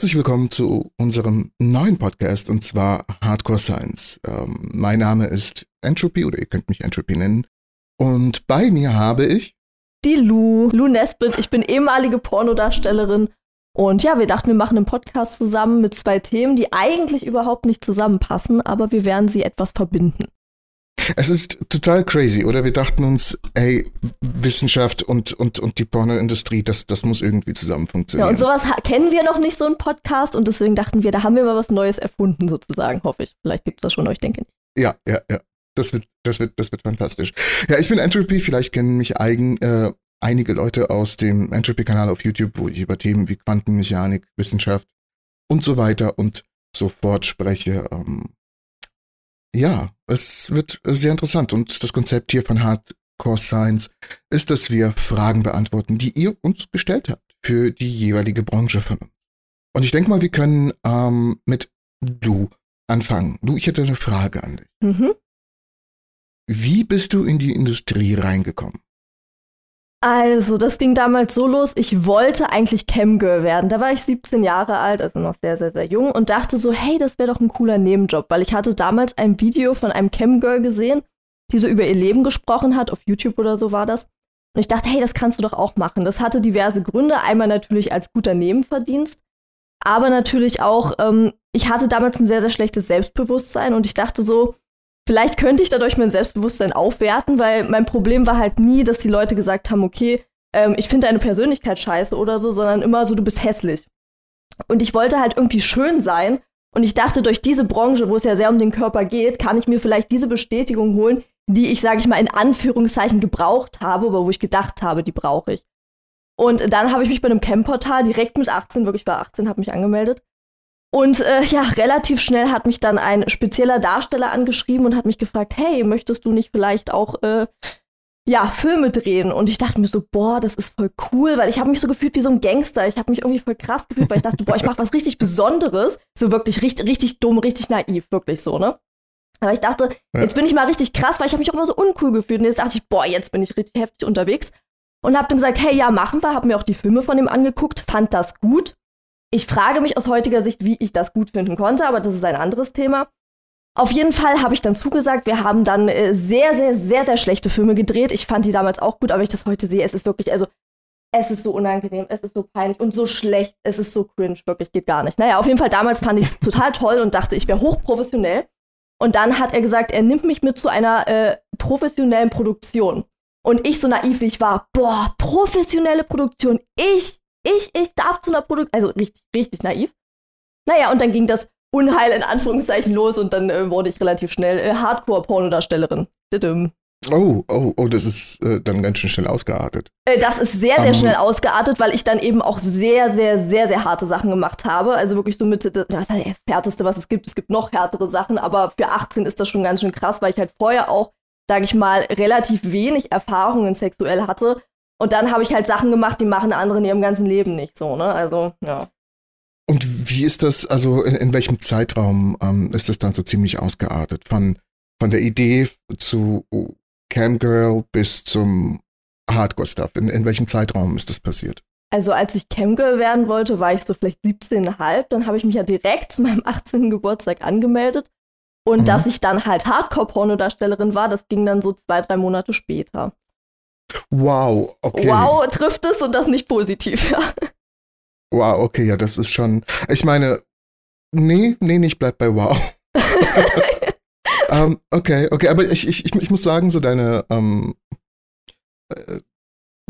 Herzlich willkommen zu unserem neuen Podcast und zwar Hardcore Science. Ähm, mein Name ist Entropy oder ihr könnt mich Entropy nennen. Und bei mir habe ich die Lou, Lou Nesbitt. Ich bin ehemalige Pornodarstellerin. Und ja, wir dachten, wir machen einen Podcast zusammen mit zwei Themen, die eigentlich überhaupt nicht zusammenpassen, aber wir werden sie etwas verbinden. Es ist total crazy, oder? Wir dachten uns, ey, Wissenschaft und, und, und die Pornoindustrie, das, das muss irgendwie zusammen funktionieren. Ja, und sowas kennen wir noch nicht, so einen Podcast, und deswegen dachten wir, da haben wir mal was Neues erfunden, sozusagen, hoffe ich. Vielleicht gibt es das schon, aber ich denke nicht. Ja, ja, ja. Das wird, das wird, das wird fantastisch. Ja, ich bin Entropy, vielleicht kennen mich eigen, äh, einige Leute aus dem Entropy-Kanal auf YouTube, wo ich über Themen wie Quantenmechanik, Wissenschaft und so weiter und so fort spreche. Ähm, ja, es wird sehr interessant und das Konzept hier von Hardcore Science ist, dass wir Fragen beantworten, die ihr uns gestellt habt für die jeweilige Branche von uns. Und ich denke mal, wir können ähm, mit du anfangen. Du, ich hätte eine Frage an dich. Mhm. Wie bist du in die Industrie reingekommen? Also, das ging damals so los. Ich wollte eigentlich Camgirl werden. Da war ich 17 Jahre alt, also noch sehr, sehr, sehr jung und dachte so, hey, das wäre doch ein cooler Nebenjob, weil ich hatte damals ein Video von einem Camgirl gesehen, die so über ihr Leben gesprochen hat. Auf YouTube oder so war das. Und ich dachte, hey, das kannst du doch auch machen. Das hatte diverse Gründe. Einmal natürlich als guter Nebenverdienst, aber natürlich auch, ähm, ich hatte damals ein sehr, sehr schlechtes Selbstbewusstsein und ich dachte so, Vielleicht könnte ich dadurch mein Selbstbewusstsein aufwerten, weil mein Problem war halt nie, dass die Leute gesagt haben, okay, ähm, ich finde deine Persönlichkeit scheiße oder so, sondern immer so, du bist hässlich. Und ich wollte halt irgendwie schön sein. Und ich dachte, durch diese Branche, wo es ja sehr um den Körper geht, kann ich mir vielleicht diese Bestätigung holen, die ich, sage ich mal, in Anführungszeichen gebraucht habe, aber wo ich gedacht habe, die brauche ich. Und dann habe ich mich bei einem Camp-Portal direkt mit 18, wirklich war 18, habe mich angemeldet und äh, ja, relativ schnell hat mich dann ein spezieller Darsteller angeschrieben und hat mich gefragt, hey, möchtest du nicht vielleicht auch äh, ja, Filme drehen? Und ich dachte mir so, boah, das ist voll cool, weil ich habe mich so gefühlt wie so ein Gangster. Ich habe mich irgendwie voll krass gefühlt, weil ich dachte, boah, ich mache was richtig Besonderes. So wirklich richtig, richtig dumm, richtig naiv, wirklich so, ne? Aber ich dachte, ja. jetzt bin ich mal richtig krass, weil ich habe mich auch immer so uncool gefühlt. Und jetzt dachte ich, boah, jetzt bin ich richtig heftig unterwegs. Und habe dann gesagt, hey, ja, machen wir. Habe mir auch die Filme von ihm angeguckt, fand das gut. Ich frage mich aus heutiger Sicht, wie ich das gut finden konnte, aber das ist ein anderes Thema. Auf jeden Fall habe ich dann zugesagt. Wir haben dann äh, sehr, sehr, sehr, sehr schlechte Filme gedreht. Ich fand die damals auch gut, aber ich das heute sehe, es ist wirklich, also, es ist so unangenehm, es ist so peinlich und so schlecht, es ist so cringe, wirklich geht gar nicht. Naja, auf jeden Fall damals fand ich es total toll und dachte, ich wäre hochprofessionell. Und dann hat er gesagt, er nimmt mich mit zu einer äh, professionellen Produktion. Und ich so naiv wie ich war, boah, professionelle Produktion, ich ich, ich darf zu einer Produktion, also richtig, richtig naiv. Naja, und dann ging das Unheil in Anführungszeichen los und dann äh, wurde ich relativ schnell äh, Hardcore-Pornodarstellerin. Oh, oh, oh, das ist äh, dann ganz schön schnell ausgeartet. Äh, das ist sehr, sehr um. schnell ausgeartet, weil ich dann eben auch sehr, sehr, sehr, sehr harte Sachen gemacht habe. Also wirklich so mit, das ist das härteste, was es gibt. Es gibt noch härtere Sachen, aber für 18 ist das schon ganz schön krass, weil ich halt vorher auch, sage ich mal, relativ wenig Erfahrungen sexuell hatte und dann habe ich halt Sachen gemacht, die machen andere in ihrem ganzen Leben nicht so, ne? Also, ja. Und wie ist das, also in, in welchem Zeitraum ähm, ist das dann so ziemlich ausgeartet? Von, von der Idee zu Camgirl bis zum Hardcore-Stuff. In, in welchem Zeitraum ist das passiert? Also als ich Camgirl werden wollte, war ich so vielleicht 17,5. Dann habe ich mich ja direkt zu meinem 18. Geburtstag angemeldet. Und mhm. dass ich dann halt Hardcore-Pornodarstellerin war, das ging dann so zwei, drei Monate später. Wow, okay. Wow trifft es und das nicht positiv, ja. Wow, okay, ja, das ist schon. Ich meine, nee, nee, nicht bleib bei wow. um, ähm, okay, okay, aber ich, ich, ich, muss sagen, so deine, ähm, äh,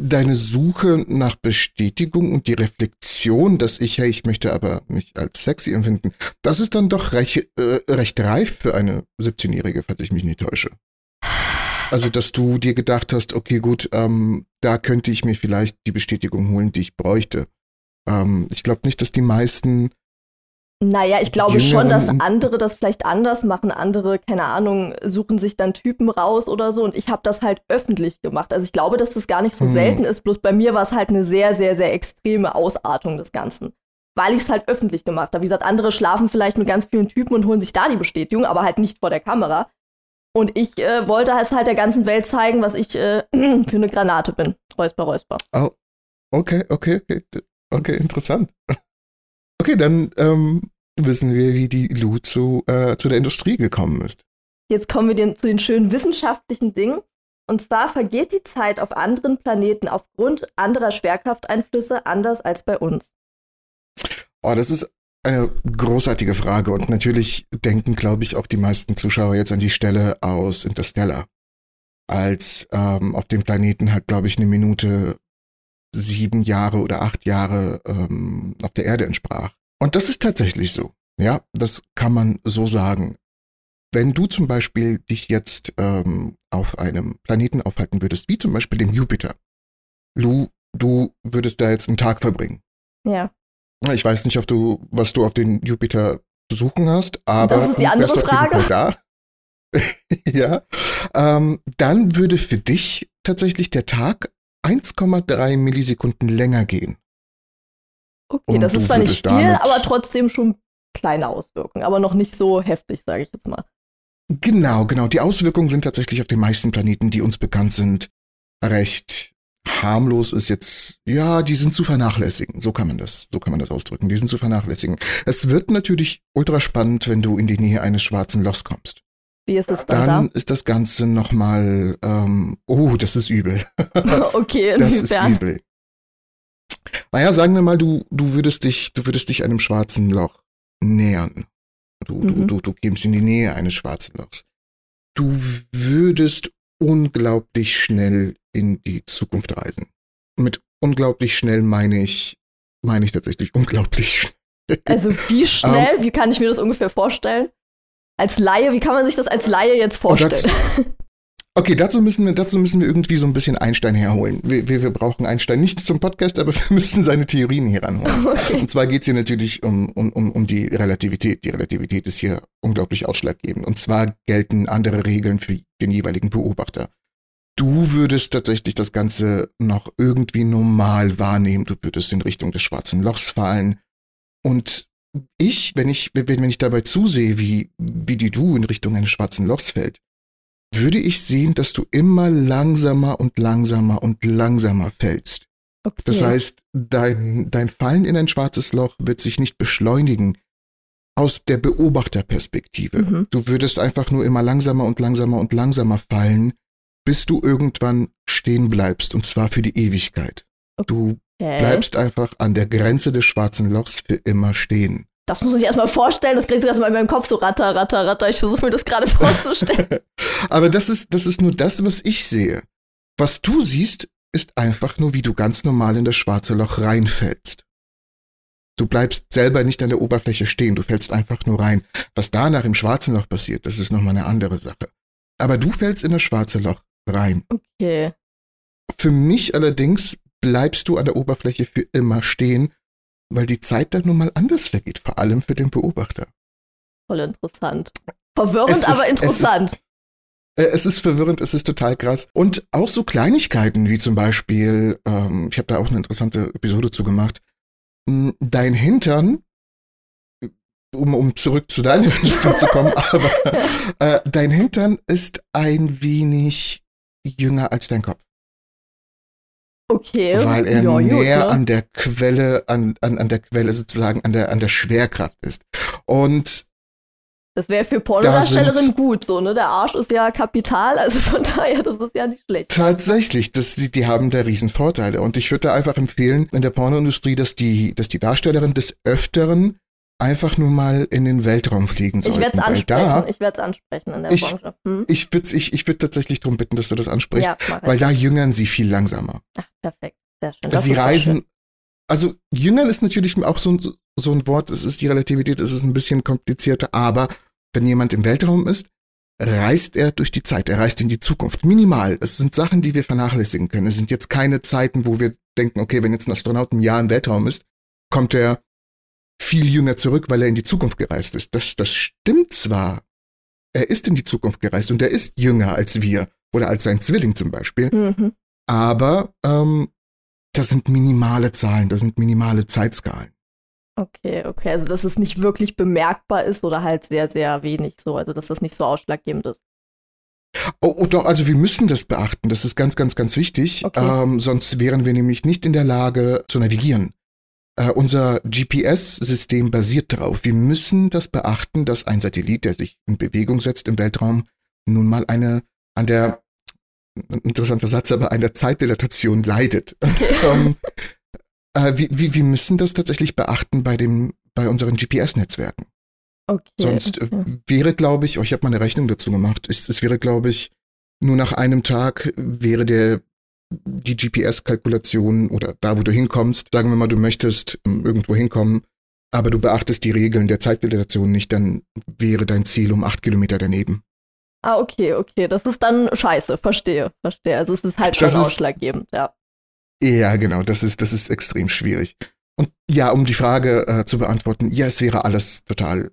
deine Suche nach Bestätigung und die Reflexion, dass ich, hey, ich möchte aber mich als sexy empfinden, das ist dann doch recht, äh, recht reif für eine 17-Jährige, falls ich mich nicht täusche. Also, dass du dir gedacht hast, okay, gut, ähm, da könnte ich mir vielleicht die Bestätigung holen, die ich bräuchte. Ähm, ich glaube nicht, dass die meisten. Naja, ich glaube schon, dass andere das vielleicht anders machen. Andere, keine Ahnung, suchen sich dann Typen raus oder so. Und ich habe das halt öffentlich gemacht. Also ich glaube, dass das gar nicht so hm. selten ist. Bloß bei mir war es halt eine sehr, sehr, sehr extreme Ausartung des Ganzen. Weil ich es halt öffentlich gemacht habe. Wie gesagt, andere schlafen vielleicht mit ganz vielen Typen und holen sich da die Bestätigung, aber halt nicht vor der Kamera. Und ich äh, wollte es halt der ganzen Welt zeigen, was ich äh, für eine Granate bin. Räusper, räusper. Oh, okay, okay, okay. Okay, interessant. Okay, dann ähm, wissen wir, wie die Lu zu, äh, zu der Industrie gekommen ist. Jetzt kommen wir den, zu den schönen wissenschaftlichen Dingen. Und zwar vergeht die Zeit auf anderen Planeten aufgrund anderer Schwerkrafteinflüsse anders als bei uns. Oh, das ist eine großartige Frage und natürlich denken, glaube ich, auch die meisten Zuschauer jetzt an die Stelle aus Interstellar. Als ähm, auf dem Planeten halt, glaube ich, eine Minute sieben Jahre oder acht Jahre ähm, auf der Erde entsprach. Und das ist tatsächlich so. Ja, das kann man so sagen. Wenn du zum Beispiel dich jetzt ähm, auf einem Planeten aufhalten würdest, wie zum Beispiel dem Jupiter, Lu, du würdest da jetzt einen Tag verbringen. Ja. Ich weiß nicht, ob du, was du auf den Jupiter zu suchen hast, aber das ist die andere Frage. Da. ja. Ähm, dann würde für dich tatsächlich der Tag 1,3 Millisekunden länger gehen. Okay, Und das ist zwar nicht viel, aber trotzdem schon kleine Auswirkungen, aber noch nicht so heftig, sage ich jetzt mal. Genau, genau. Die Auswirkungen sind tatsächlich auf den meisten Planeten, die uns bekannt sind, recht harmlos ist jetzt, ja, die sind zu vernachlässigen. So kann man das, so kann man das ausdrücken. Die sind zu vernachlässigen. Es wird natürlich ultra spannend, wenn du in die Nähe eines schwarzen Lochs kommst. Wie ist es dann? Dann da? ist das Ganze nochmal, ähm, oh, das ist übel. okay, das ist übel. Naja, sagen wir mal, du, du würdest dich, du würdest dich einem schwarzen Loch nähern. Du, mhm. du, du, du kämst in die Nähe eines schwarzen Lochs. Du würdest unglaublich schnell in die Zukunft reisen. Mit unglaublich schnell meine ich, meine ich tatsächlich unglaublich schnell. Also wie schnell? Um, wie kann ich mir das ungefähr vorstellen? Als Laie, wie kann man sich das als Laie jetzt vorstellen? Das, Okay, dazu müssen wir, dazu müssen wir irgendwie so ein bisschen Einstein herholen. Wir, wir, wir brauchen Einstein nicht zum Podcast, aber wir müssen seine Theorien hier ranholen. Okay. Und zwar geht es hier natürlich um, um, um, um die Relativität. Die Relativität ist hier unglaublich ausschlaggebend. Und zwar gelten andere Regeln für den jeweiligen Beobachter. Du würdest tatsächlich das Ganze noch irgendwie normal wahrnehmen. Du würdest in Richtung des schwarzen Lochs fallen. Und ich, wenn ich, wenn, wenn ich dabei zusehe, wie, wie die Du in Richtung eines schwarzen Lochs fällt, würde ich sehen, dass du immer langsamer und langsamer und langsamer fällst. Okay. Das heißt, dein, dein Fallen in ein schwarzes Loch wird sich nicht beschleunigen aus der Beobachterperspektive. Mhm. Du würdest einfach nur immer langsamer und langsamer und langsamer fallen, bis du irgendwann stehen bleibst, und zwar für die Ewigkeit. Okay. Du bleibst einfach an der Grenze des schwarzen Lochs für immer stehen. Das muss sich erstmal vorstellen, das klingt so erstmal in meinem Kopf so ratter, ratter, ratter. Ich versuche mir das gerade vorzustellen. Aber das ist, das ist nur das, was ich sehe. Was du siehst, ist einfach nur, wie du ganz normal in das schwarze Loch reinfällst. Du bleibst selber nicht an der Oberfläche stehen, du fällst einfach nur rein. Was danach im schwarzen Loch passiert, das ist nochmal eine andere Sache. Aber du fällst in das schwarze Loch rein. Okay. Für mich allerdings bleibst du an der Oberfläche für immer stehen weil die Zeit dann nun mal anders vergeht, vor allem für den Beobachter. Voll interessant. Verwirrend, ist, aber interessant. Es ist, äh, es ist verwirrend, es ist total krass. Und auch so Kleinigkeiten wie zum Beispiel, ähm, ich habe da auch eine interessante Episode zu gemacht, hm, dein Hintern, um, um zurück zu deiner Liste zu kommen, aber äh, dein Hintern ist ein wenig jünger als dein Kopf. Okay. Weil er ja, näher gut, an der Quelle, an, an, an der Quelle sozusagen, an der, an der Schwerkraft ist. Und das wäre für Pornodarstellerin gut, so, ne? Der Arsch ist ja Kapital, also von daher, das ist ja nicht schlecht. Tatsächlich, das, die, die haben da riesen Vorteile. Und ich würde da einfach empfehlen, in der Pornoindustrie, dass die, dass die Darstellerin des Öfteren einfach nur mal in den Weltraum fliegen sollten. Ich werde es ansprechen. Da, ich werde es ansprechen in der ich, Branche. Hm? Ich würde ich, ich würd tatsächlich darum bitten, dass du das ansprichst, ja, weil da jüngern sie viel langsamer. Ach, perfekt. Sehr schön. Das sie reisen. Also jüngern ist natürlich auch so, so ein Wort, es ist die Relativität, es ist ein bisschen komplizierter, aber wenn jemand im Weltraum ist, reist er durch die Zeit, er reist in die Zukunft. Minimal. Es sind Sachen, die wir vernachlässigen können. Es sind jetzt keine Zeiten, wo wir denken, okay, wenn jetzt ein Astronaut ein Jahr im Weltraum ist, kommt er viel jünger zurück, weil er in die Zukunft gereist ist. Das, das stimmt zwar. Er ist in die Zukunft gereist und er ist jünger als wir oder als sein Zwilling zum Beispiel. Mhm. Aber ähm, das sind minimale Zahlen, das sind minimale Zeitskalen. Okay, okay. Also, dass es nicht wirklich bemerkbar ist oder halt sehr, sehr wenig so. Also, dass das nicht so ausschlaggebend ist. Oh, oh doch, also wir müssen das beachten. Das ist ganz, ganz, ganz wichtig. Okay. Ähm, sonst wären wir nämlich nicht in der Lage zu navigieren. Äh, unser GPS-System basiert darauf. Wir müssen das beachten, dass ein Satellit, der sich in Bewegung setzt im Weltraum, nun mal eine an der interessanter Satz, aber an der Zeitdilatation leidet. Okay. ähm, äh, wir, wir, wir müssen das tatsächlich beachten bei dem, bei unseren GPS-Netzwerken. Okay, Sonst okay. wäre, glaube ich, oh, ich habe mal eine Rechnung dazu gemacht, es, es wäre, glaube ich, nur nach einem Tag wäre der die GPS-Kalkulation oder da, wo du hinkommst, sagen wir mal, du möchtest ähm, irgendwo hinkommen, aber du beachtest die Regeln der Zeitdilatation nicht, dann wäre dein Ziel um acht Kilometer daneben. Ah, okay, okay. Das ist dann scheiße, verstehe, verstehe. Also es ist halt schon das ausschlaggebend, ist, ja. Ja, genau, das ist, das ist extrem schwierig. Und ja, um die Frage äh, zu beantworten, ja, es wäre alles total.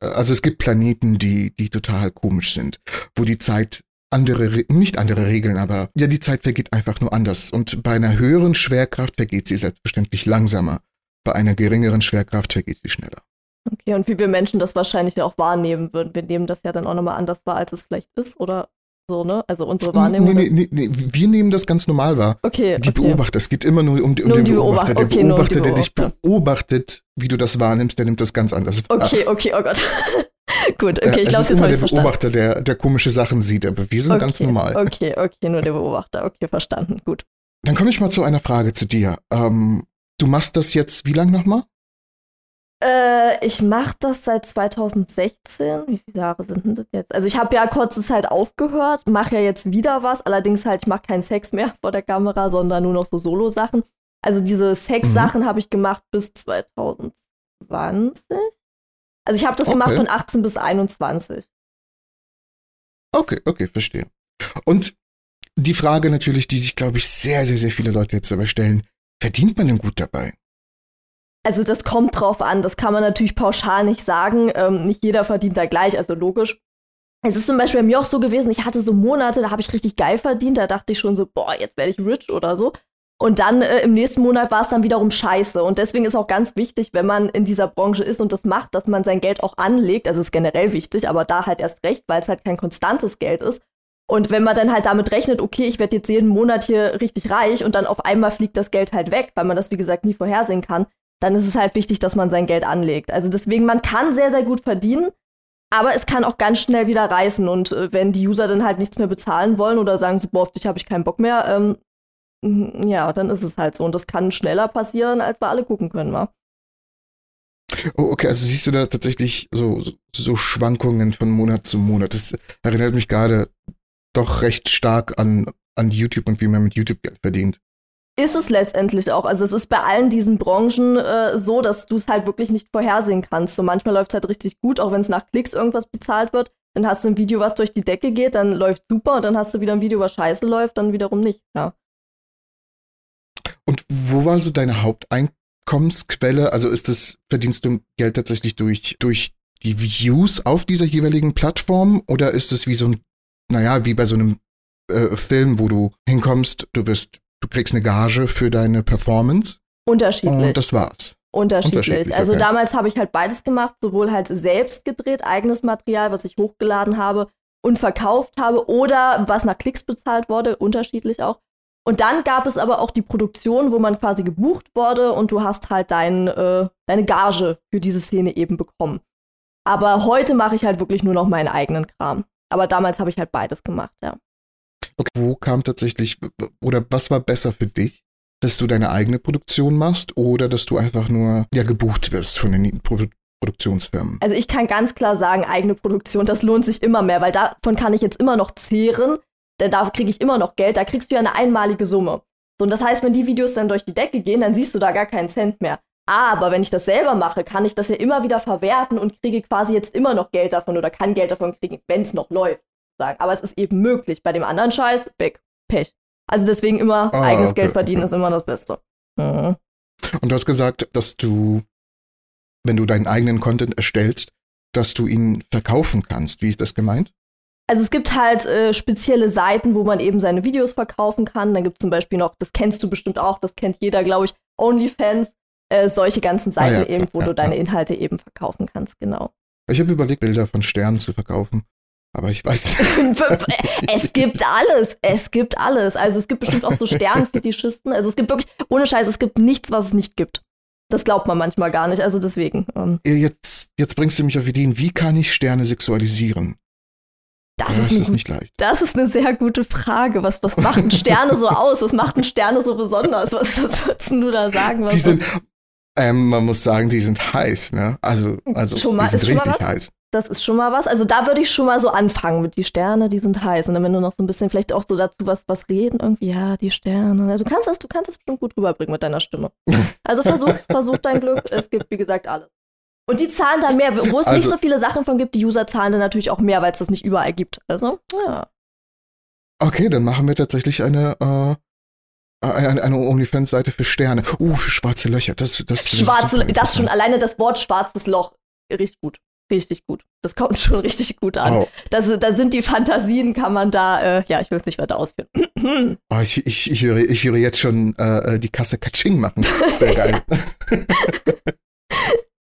Äh, also es gibt Planeten, die, die total komisch sind, wo die Zeit andere, nicht andere Regeln, aber ja, die Zeit vergeht einfach nur anders. Und bei einer höheren Schwerkraft vergeht sie selbstverständlich langsamer. Bei einer geringeren Schwerkraft vergeht sie schneller. Okay, und wie wir Menschen das wahrscheinlich auch wahrnehmen würden. Wir nehmen das ja dann auch nochmal anders wahr, als es vielleicht ist, oder so, ne? Also unsere Wahrnehmung. Nee, nee, nee, nee, wir nehmen das ganz normal wahr. Okay. Die okay. Beobachter, es geht immer nur um, um nur den Beobachter. Der okay, Beobachter, der dich beobachtet, wie du das wahrnimmst, der nimmt das ganz anders wahr. Okay, okay, oh Gott. Gut, okay, ich glaube, jetzt habe ich der Beobachter, der, der komische Sachen sieht, aber wir sind okay, ganz normal. Okay, okay, nur der Beobachter. Okay, verstanden. Gut. Dann komme ich mal zu einer Frage zu dir. Ähm, du machst das jetzt wie lange nochmal? Äh, ich mache das seit 2016. Wie viele Jahre sind denn das jetzt? Also ich habe ja kurze Zeit aufgehört, mache ja jetzt wieder was. Allerdings halt, ich mache keinen Sex mehr vor der Kamera, sondern nur noch so Solo-Sachen. Also diese Sex-Sachen mhm. habe ich gemacht bis 2020. Also ich habe das okay. gemacht von 18 bis 21. Okay, okay, verstehe. Und die Frage natürlich, die sich, glaube ich, sehr, sehr, sehr viele Leute jetzt aber stellen, verdient man denn gut dabei? Also das kommt drauf an, das kann man natürlich pauschal nicht sagen. Ähm, nicht jeder verdient da gleich, also logisch. Es ist zum Beispiel bei mir auch so gewesen, ich hatte so Monate, da habe ich richtig geil verdient, da dachte ich schon so, boah, jetzt werde ich rich oder so. Und dann äh, im nächsten Monat war es dann wiederum scheiße. Und deswegen ist auch ganz wichtig, wenn man in dieser Branche ist und das macht, dass man sein Geld auch anlegt. Also ist generell wichtig, aber da halt erst recht, weil es halt kein konstantes Geld ist. Und wenn man dann halt damit rechnet, okay, ich werde jetzt jeden Monat hier richtig reich und dann auf einmal fliegt das Geld halt weg, weil man das wie gesagt nie vorhersehen kann, dann ist es halt wichtig, dass man sein Geld anlegt. Also deswegen, man kann sehr, sehr gut verdienen, aber es kann auch ganz schnell wieder reißen. Und äh, wenn die User dann halt nichts mehr bezahlen wollen oder sagen, so, boah, auf dich habe ich keinen Bock mehr, ähm, ja, dann ist es halt so. Und das kann schneller passieren, als wir alle gucken können, wa? Oh, okay, also siehst du da tatsächlich so, so, so Schwankungen von Monat zu Monat. Das erinnert mich gerade doch recht stark an, an YouTube und wie man mit YouTube Geld verdient ist es letztendlich auch. Also es ist bei allen diesen Branchen äh, so, dass du es halt wirklich nicht vorhersehen kannst. So manchmal läuft es halt richtig gut, auch wenn es nach Klicks irgendwas bezahlt wird. Dann hast du ein Video, was durch die Decke geht, dann läuft super und dann hast du wieder ein Video, was scheiße läuft, dann wiederum nicht. Ja. Und wo war so deine Haupteinkommensquelle? Also ist das, verdienst du Geld tatsächlich durch, durch die Views auf dieser jeweiligen Plattform oder ist es wie so ein, naja, wie bei so einem äh, Film, wo du hinkommst, du wirst du kriegst eine Gage für deine Performance. Unterschiedlich. Und das war's. Unterschiedlich. Unterschiedlich also okay. damals habe ich halt beides gemacht, sowohl halt selbst gedreht, eigenes Material, was ich hochgeladen habe und verkauft habe oder was nach Klicks bezahlt wurde, unterschiedlich auch. Und dann gab es aber auch die Produktion, wo man quasi gebucht wurde und du hast halt dein, äh, deine Gage für diese Szene eben bekommen. Aber heute mache ich halt wirklich nur noch meinen eigenen Kram. Aber damals habe ich halt beides gemacht, ja. Okay, wo kam tatsächlich, oder was war besser für dich? Dass du deine eigene Produktion machst oder dass du einfach nur ja gebucht wirst von den Produ Produktionsfirmen? Also ich kann ganz klar sagen, eigene Produktion, das lohnt sich immer mehr, weil davon kann ich jetzt immer noch zehren, denn da kriege ich immer noch Geld, da kriegst du ja eine einmalige Summe. So, und das heißt, wenn die Videos dann durch die Decke gehen, dann siehst du da gar keinen Cent mehr. Aber wenn ich das selber mache, kann ich das ja immer wieder verwerten und kriege quasi jetzt immer noch Geld davon oder kann Geld davon kriegen, wenn es noch läuft sagen. Aber es ist eben möglich. Bei dem anderen Scheiß, weg. Pech. Also deswegen immer ah, eigenes okay, Geld verdienen ist immer das Beste. Mhm. Und du hast gesagt, dass du, wenn du deinen eigenen Content erstellst, dass du ihn verkaufen kannst. Wie ist das gemeint? Also es gibt halt äh, spezielle Seiten, wo man eben seine Videos verkaufen kann. Dann gibt es zum Beispiel noch, das kennst du bestimmt auch, das kennt jeder, glaube ich, OnlyFans, äh, solche ganzen ah Seiten ah, ja, eben, wo ja, du deine Inhalte eben verkaufen kannst, genau. Ich habe überlegt, Bilder von Sternen zu verkaufen. Aber ich weiß. es gibt alles. Es gibt alles. Also es gibt bestimmt auch so Sternfetischisten. Also es gibt wirklich, ohne Scheiß, es gibt nichts, was es nicht gibt. das glaubt man manchmal gar nicht, also deswegen. Ähm. Jetzt, jetzt bringst du mich auf Ideen, wie kann ich Sterne sexualisieren? Das, ja, ist, ist nicht leicht. Das ist eine sehr gute Frage. Was, was macht ein Sterne so aus? Was macht ein Sterne so besonders? Was, was würdest du da sagen? die sind, ähm, man muss sagen, die sind heiß, ne? Also, also schon mal, die sind richtig heiß. Das ist schon mal was. Also da würde ich schon mal so anfangen mit die Sterne, die sind heiß. Und dann wenn du noch so ein bisschen vielleicht auch so dazu was, was reden, irgendwie, ja, die Sterne. Also du kannst das, du kannst das bestimmt gut rüberbringen mit deiner Stimme. Also versuch, versuch dein Glück. Es gibt, wie gesagt, alles. Und die zahlen dann mehr, wo es also, nicht so viele Sachen von gibt, die User zahlen dann natürlich auch mehr, weil es das nicht überall gibt. Also, ja. Okay, dann machen wir tatsächlich eine, äh, eine, eine OnlyFans-Seite für Sterne. Uh, für schwarze Löcher. Das, das, schwarze, das, das schon alleine das Wort schwarzes Loch. Richtig gut. Richtig gut. Das kommt schon richtig gut an. Oh. Das, da sind die Fantasien, kann man da, äh, ja, ich will es nicht weiter ausführen. oh, ich, ich, ich, höre, ich höre jetzt schon äh, äh die Kasse Katsching machen. Sehr geil.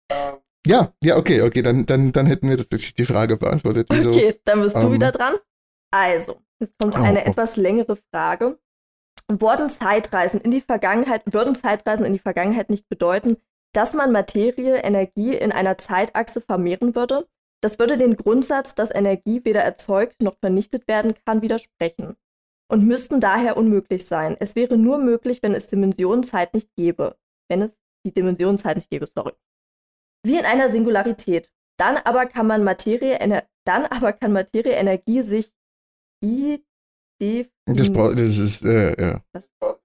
Ja, ja, okay, okay, dann, dann, dann hätten wir tatsächlich die Frage beantwortet. Wieso, okay, dann bist ähm, du wieder dran. Also, jetzt kommt oh, eine oh. etwas längere Frage. Wurden Zeitreisen in die Vergangenheit, würden Zeitreisen in die Vergangenheit nicht bedeuten, dass man Materie, Energie in einer Zeitachse vermehren würde? Das würde den Grundsatz, dass Energie weder erzeugt noch vernichtet werden kann, widersprechen und müssten daher unmöglich sein. Es wäre nur möglich, wenn es Dimensionenzeit nicht gäbe. Wenn es die Dimensionenzeit nicht gäbe, sorry wie in einer Singularität. Dann aber kann man Materie, dann aber kann Materie Energie sich das, das ist, äh, ja. Okay.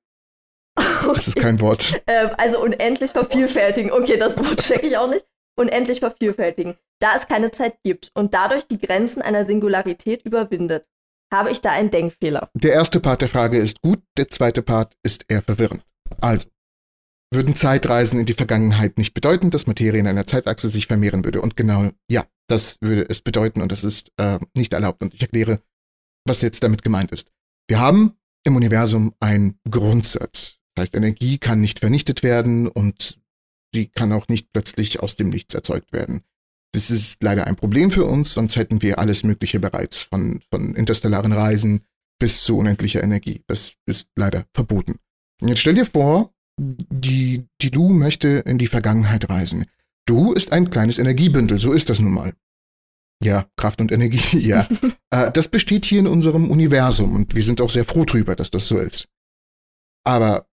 Das ist kein Wort. Ähm, also unendlich vervielfältigen. Okay, das Wort checke ich auch nicht. Unendlich vervielfältigen. Da es keine Zeit gibt und dadurch die Grenzen einer Singularität überwindet, habe ich da einen Denkfehler. Der erste Part der Frage ist gut, der zweite Part ist eher verwirrend. Also, würden Zeitreisen in die Vergangenheit nicht bedeuten, dass Materie in einer Zeitachse sich vermehren würde. Und genau, ja, das würde es bedeuten und das ist äh, nicht erlaubt. Und ich erkläre, was jetzt damit gemeint ist. Wir haben im Universum einen Grundsatz. Das heißt, Energie kann nicht vernichtet werden und sie kann auch nicht plötzlich aus dem Nichts erzeugt werden. Das ist leider ein Problem für uns, sonst hätten wir alles Mögliche bereits, von, von interstellaren Reisen bis zu unendlicher Energie. Das ist leider verboten. Und jetzt stell dir vor, die, die Du möchte in die Vergangenheit reisen. Du ist ein kleines Energiebündel, so ist das nun mal. Ja, Kraft und Energie, ja. äh, das besteht hier in unserem Universum und wir sind auch sehr froh drüber, dass das so ist. Aber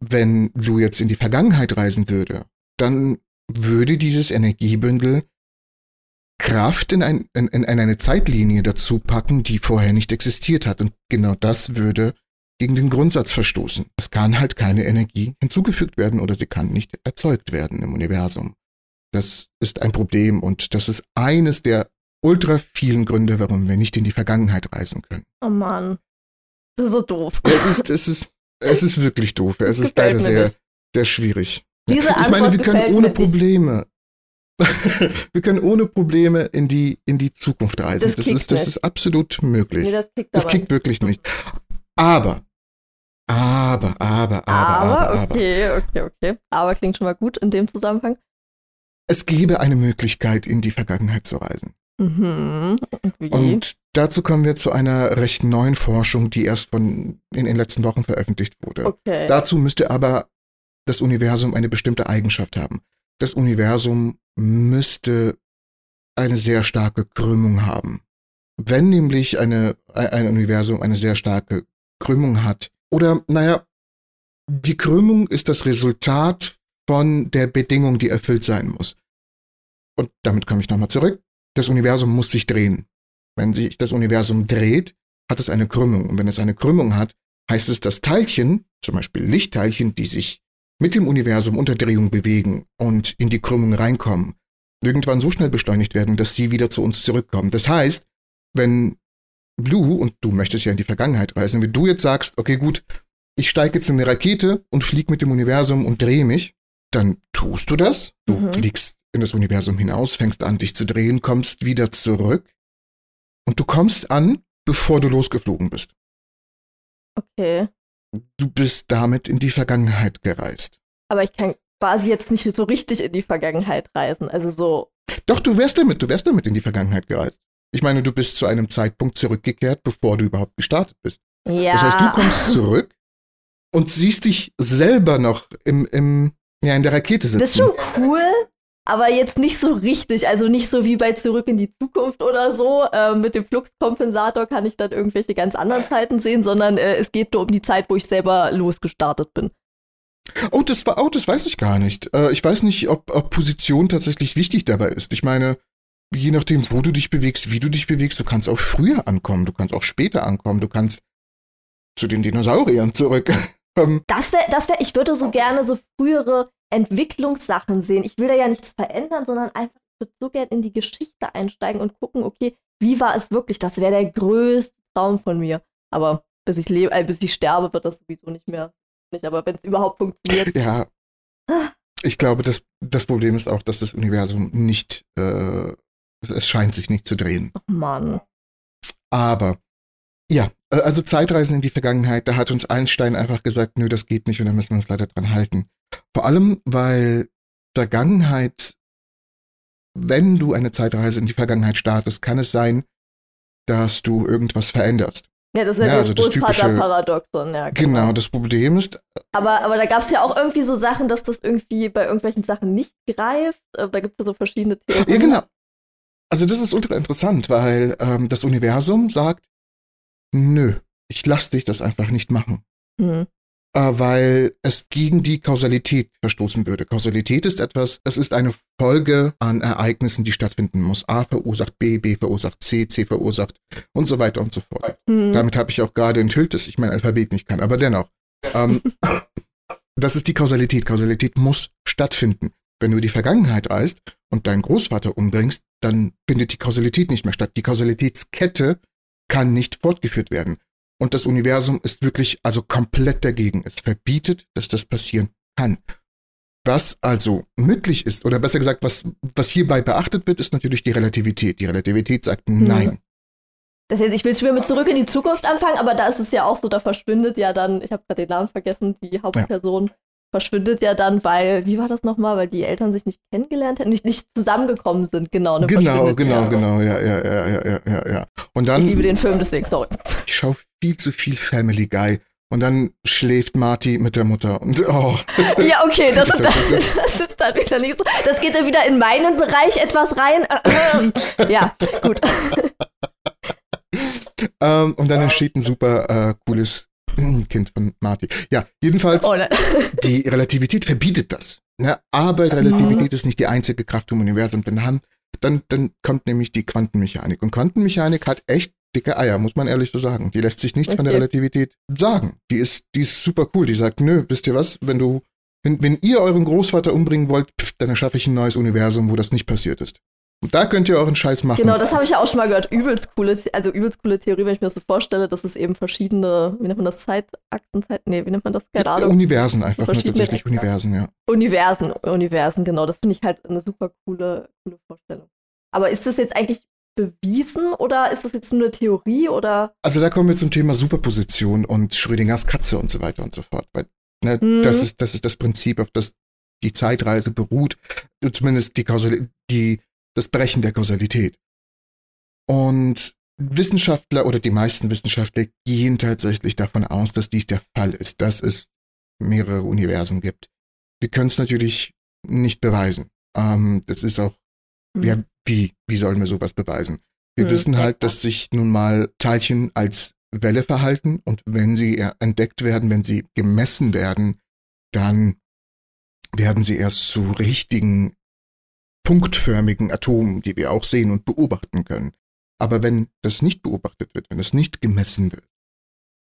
wenn du jetzt in die Vergangenheit reisen würde, dann würde dieses Energiebündel Kraft in, ein, in, in eine Zeitlinie dazu packen, die vorher nicht existiert hat. Und genau das würde gegen den Grundsatz verstoßen. Es kann halt keine Energie hinzugefügt werden oder sie kann nicht erzeugt werden im Universum. Das ist ein Problem und das ist eines der ultra vielen Gründe, warum wir nicht in die Vergangenheit reisen können. Oh Mann. Das ist so doof. Es ist, es ist, es ist wirklich doof. Es das ist leider sehr, sehr schwierig. Diese ich meine, wir können ohne Probleme, wir können ohne Probleme in die, in die Zukunft reisen. Das, das ist, das ist absolut möglich. Nee, das kickt, das kickt wirklich nicht. Aber aber, aber, aber, aber, aber. Okay, okay, okay. Aber klingt schon mal gut in dem Zusammenhang. Es gäbe eine Möglichkeit, in die Vergangenheit zu reisen. Mhm. Und, Und dazu kommen wir zu einer recht neuen Forschung, die erst von in den letzten Wochen veröffentlicht wurde. Okay. Dazu müsste aber das Universum eine bestimmte Eigenschaft haben. Das Universum müsste eine sehr starke Krümmung haben. Wenn nämlich eine, ein Universum eine sehr starke Krümmung hat, oder, naja, die Krümmung ist das Resultat von der Bedingung, die erfüllt sein muss. Und damit komme ich nochmal zurück. Das Universum muss sich drehen. Wenn sich das Universum dreht, hat es eine Krümmung. Und wenn es eine Krümmung hat, heißt es, dass Teilchen, zum Beispiel Lichtteilchen, die sich mit dem Universum unter Drehung bewegen und in die Krümmung reinkommen, irgendwann so schnell beschleunigt werden, dass sie wieder zu uns zurückkommen. Das heißt, wenn Blue, und du möchtest ja in die Vergangenheit reisen, wenn du jetzt sagst, okay, gut, ich steige jetzt in eine Rakete und fliege mit dem Universum und drehe mich, dann tust du das. Du mhm. fliegst in das Universum hinaus, fängst an, dich zu drehen, kommst wieder zurück und du kommst an, bevor du losgeflogen bist. Okay. Du bist damit in die Vergangenheit gereist. Aber ich kann quasi jetzt nicht so richtig in die Vergangenheit reisen. Also so. Doch, du wärst damit, du wärst damit in die Vergangenheit gereist. Ich meine, du bist zu einem Zeitpunkt zurückgekehrt, bevor du überhaupt gestartet bist. Ja. Das heißt, du kommst zurück und siehst dich selber noch im, im, Ja, in der Rakete sitzen. Das ist schon cool, aber jetzt nicht so richtig. Also nicht so wie bei Zurück in die Zukunft oder so. Äh, mit dem Fluxkompensator kann ich dann irgendwelche ganz anderen Zeiten sehen, sondern äh, es geht nur um die Zeit, wo ich selber losgestartet bin. Oh, das war, oh, das weiß ich gar nicht. Äh, ich weiß nicht, ob, ob Position tatsächlich wichtig dabei ist. Ich meine, je nachdem, wo du dich bewegst, wie du dich bewegst, du kannst auch früher ankommen, du kannst auch später ankommen, du kannst zu den Dinosauriern zurück. Ähm, das wäre, das wäre, ich würde so gerne so frühere Entwicklungssachen sehen. Ich will da ja nichts verändern, sondern einfach, ich würde so gerne in die Geschichte einsteigen und gucken, okay, wie war es wirklich? Das wäre der größte Traum von mir. Aber bis ich lebe, äh, bis ich sterbe, wird das sowieso nicht mehr. Nicht, aber wenn es überhaupt funktioniert. Ja. Ich glaube, das, das Problem ist auch, dass das Universum nicht, äh, es scheint sich nicht zu drehen. Oh Mann. Aber ja, äh, also Zeitreisen in die Vergangenheit, da hat uns Einstein einfach gesagt, nö, das geht nicht und da müssen wir uns leider dran halten. Vor allem, weil Vergangenheit, wenn du eine Zeitreise in die Vergangenheit startest, kann es sein, dass du irgendwas veränderst. Ja, das ist ja, ja das also Großvater-Paradoxon. Ja, genau. genau, das Problem ist. Aber, aber da gab es ja auch irgendwie so Sachen, dass das irgendwie bei irgendwelchen Sachen nicht greift. Äh, da gibt es ja so verschiedene Theorien. Ja, genau. Also das ist ultra interessant, weil ähm, das Universum sagt, nö, ich lass dich das einfach nicht machen. Mhm. Äh, weil es gegen die Kausalität verstoßen würde. Kausalität ist etwas, es ist eine Folge an Ereignissen, die stattfinden muss. A verursacht B, B verursacht C, C verursacht und so weiter und so fort. Mhm. Damit habe ich auch gerade enthüllt, dass ich mein Alphabet nicht kann, aber dennoch. Ähm, das ist die Kausalität. Kausalität muss stattfinden. Wenn du die Vergangenheit reist und deinen Großvater umbringst, dann findet die Kausalität nicht mehr statt. Die Kausalitätskette kann nicht fortgeführt werden. Und das Universum ist wirklich also komplett dagegen. Es verbietet, dass das passieren kann. Was also möglich ist, oder besser gesagt, was, was hierbei beachtet wird, ist natürlich die Relativität. Die Relativität sagt mhm. nein. Das heißt, ich will schon mal zurück in die Zukunft anfangen, aber da ist es ja auch so, da verschwindet ja dann, ich habe gerade den Namen vergessen, die Hauptperson ja. Verschwindet ja dann, weil, wie war das nochmal, weil die Eltern sich nicht kennengelernt hätten, nicht, nicht zusammengekommen sind, genau. Ne, genau, genau, ja. genau, ja, ja, ja, ja, ja, ja. Und dann, ich liebe den Film, deswegen, sorry. Ich schaue viel zu viel Family Guy. Und dann schläft Marty mit der Mutter. Und, oh, ja, okay, das, ist, dann, das ist dann wieder nicht so. Das geht dann wieder in meinen Bereich etwas rein. ja, gut. ähm, und dann entsteht ein super äh, cooles Kind von Marty. Ja, jedenfalls, oh, die Relativität verbietet das. Ne? Aber Relativität ist nicht die einzige Kraft im Universum. Denn dann, dann, dann kommt nämlich die Quantenmechanik. Und Quantenmechanik hat echt dicke Eier, muss man ehrlich so sagen. Die lässt sich nichts okay. von der Relativität sagen. Die ist, die ist super cool. Die sagt, nö, wisst ihr was, wenn du, wenn, wenn ihr euren Großvater umbringen wollt, pff, dann erschaffe ich ein neues Universum, wo das nicht passiert ist. Und da könnt ihr euren Scheiß machen. Genau, das habe ich ja auch schon mal gehört. Übelst coole, also übelst coole Theorie, wenn ich mir das so vorstelle, dass es eben verschiedene, wie nennt man das, Zeitachsen, Zeit, nee, wie nennt man das? Keine Ahnung. Universen einfach, nur tatsächlich Universen, ja. Universen, Universen, genau. Das finde ich halt eine super coole, coole Vorstellung. Aber ist das jetzt eigentlich bewiesen oder ist das jetzt nur eine Theorie oder? Also da kommen wir zum Thema Superposition und Schrödingers Katze und so weiter und so fort. Weil, ne, mhm. das, ist, das ist das Prinzip, auf das die Zeitreise beruht, zumindest die Kausal die, das Brechen der Kausalität. Und Wissenschaftler oder die meisten Wissenschaftler gehen tatsächlich davon aus, dass dies der Fall ist, dass es mehrere Universen gibt. Wir können es natürlich nicht beweisen. Ähm, das ist auch, mhm. ja, wie, wie sollen wir sowas beweisen? Wir mhm. wissen halt, dass sich nun mal Teilchen als Welle verhalten und wenn sie entdeckt werden, wenn sie gemessen werden, dann werden sie erst zu richtigen punktförmigen Atomen, die wir auch sehen und beobachten können. Aber wenn das nicht beobachtet wird, wenn das nicht gemessen wird,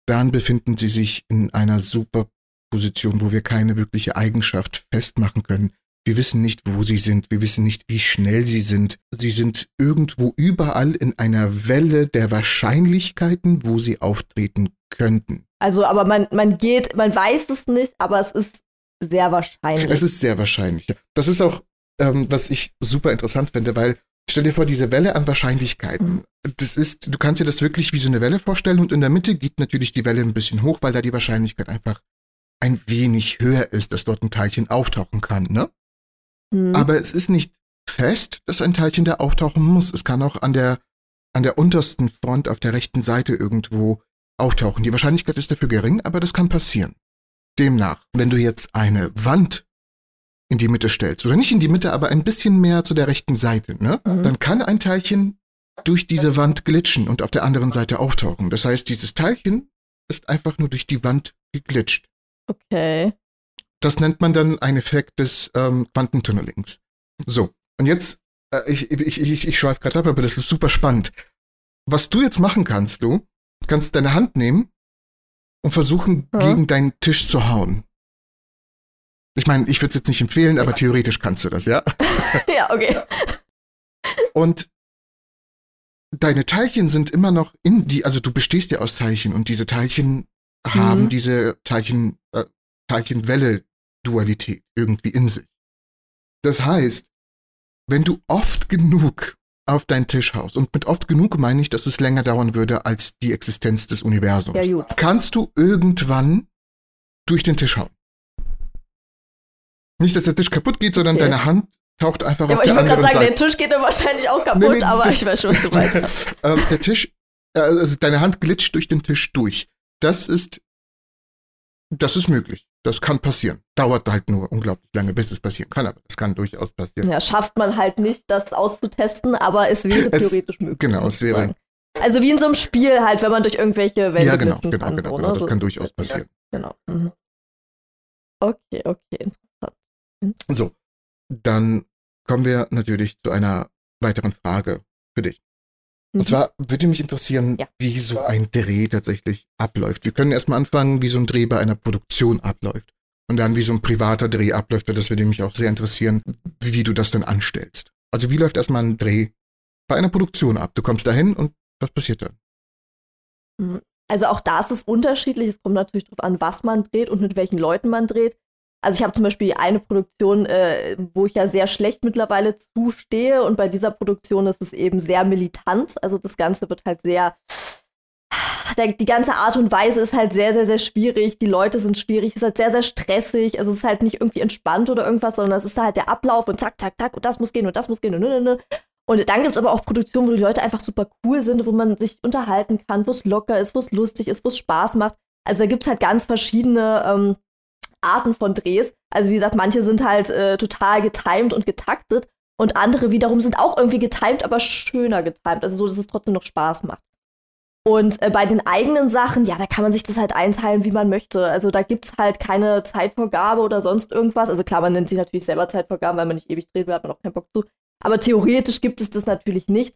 dann befinden sie sich in einer Superposition, wo wir keine wirkliche Eigenschaft festmachen können, wir wissen nicht, wo sie sind. Wir wissen nicht, wie schnell sie sind. Sie sind irgendwo überall in einer Welle der Wahrscheinlichkeiten, wo sie auftreten könnten. Also, aber man, man geht, man weiß es nicht, aber es ist sehr wahrscheinlich. Es ist sehr wahrscheinlich. Das ist auch, ähm, was ich super interessant finde, weil stell dir vor, diese Welle an Wahrscheinlichkeiten. Mhm. Das ist, du kannst dir das wirklich wie so eine Welle vorstellen und in der Mitte geht natürlich die Welle ein bisschen hoch, weil da die Wahrscheinlichkeit einfach ein wenig höher ist, dass dort ein Teilchen auftauchen kann, ne? Mhm. Aber es ist nicht fest, dass ein Teilchen da auftauchen muss. Es kann auch an der, an der untersten Front auf der rechten Seite irgendwo auftauchen. Die Wahrscheinlichkeit ist dafür gering, aber das kann passieren. Demnach, wenn du jetzt eine Wand in die Mitte stellst, oder nicht in die Mitte, aber ein bisschen mehr zu der rechten Seite, ne? Mhm. Dann kann ein Teilchen durch diese Wand glitschen und auf der anderen Seite auftauchen. Das heißt, dieses Teilchen ist einfach nur durch die Wand geglitscht. Okay. Das nennt man dann einen Effekt des ähm, Quantentunnelings. So, und jetzt, äh, ich, ich, ich, ich schweife gerade ab, aber das ist super spannend. Was du jetzt machen kannst, du, kannst deine Hand nehmen und versuchen, Ja. gegen deinen Tisch zu hauen. Ich meine, ich würde es jetzt nicht empfehlen, aber theoretisch kannst du das, ja? ja, okay. Und deine Teilchen sind immer noch in die, also du bestehst ja aus Teilchen und diese Teilchen haben Mhm. diese Teilchen, äh, Teilchen-Welle-Dualität irgendwie in sich. Das heißt, wenn du oft genug auf deinen Tisch haust, und mit oft genug meine ich, dass es länger dauern würde als die Existenz des Universums, Ja, kannst du irgendwann durch den Tisch hauen. Nicht, dass der Tisch kaputt geht, sondern Okay. deine Hand taucht einfach Ja, auf aber ich der wollte gerade anderen sagen, Seite. der Tisch geht dann wahrscheinlich auch kaputt, Nee, nee, aber ich weiß schon, was du meinst. ähm, der Tisch, äh, also deine Hand glitscht durch den Tisch durch. Das ist, das ist möglich. Das kann passieren. Dauert halt nur unglaublich lange, bis es passieren kann, aber das kann durchaus passieren. Ja, schafft man halt nicht, das auszutesten, aber es wäre Es- theoretisch möglich. genau, es wäre-. Also wie in so einem Spiel halt, wenn man durch irgendwelche Wände Ja, genau, genau, kann. genau, so, genau. ne? Das So- kann durchaus passieren. Genau. Mhm. Okay, okay, interessant. So, dann kommen wir natürlich zu einer weiteren Frage für dich. Mhm. Und zwar würde mich interessieren, Ja. wie so ein Dreh tatsächlich abläuft. Wir können erstmal anfangen, wie so ein Dreh bei einer Produktion abläuft. Und dann, wie so ein privater Dreh abläuft, das würde mich auch sehr interessieren, wie, wie du das dann anstellst. Also, wie läuft erstmal ein Dreh bei einer Produktion ab? Du kommst dahin und was passiert dann? Also auch da ist es unterschiedlich. Es kommt natürlich darauf an, was man dreht und mit welchen Leuten man dreht. Also ich habe zum Beispiel eine Produktion, äh, wo ich ja sehr schlecht mittlerweile zustehe und bei dieser Produktion ist es eben sehr militant. Also das Ganze wird halt sehr, die ganze Art und Weise ist halt sehr, sehr, sehr schwierig. Die Leute sind schwierig, es ist halt sehr, sehr stressig. Also es ist halt nicht irgendwie entspannt oder irgendwas, sondern es ist halt der Ablauf und zack, zack, zack und das muss gehen und das muss gehen und ne, ne, ne. Und dann gibt es aber auch Produktionen, wo die Leute einfach super cool sind, wo man sich unterhalten kann, wo es locker ist, wo es lustig ist, wo es Spaß macht. Also da gibt es halt ganz verschiedene ähm, Arten von Drehs. Also wie gesagt, manche sind halt äh, total getimed und getaktet und andere wiederum sind auch irgendwie getimed, aber schöner getimed. Also so, dass es trotzdem noch Spaß macht. Und äh, bei den eigenen Sachen, ja, da kann man sich das halt einteilen, wie man möchte. Also da gibt es halt keine Zeitvorgabe oder sonst irgendwas. Also klar, man nennt sich natürlich selber Zeitvorgaben, weil man nicht ewig dreht, hat man auch keinen Bock zu. Aber theoretisch gibt es das natürlich nicht.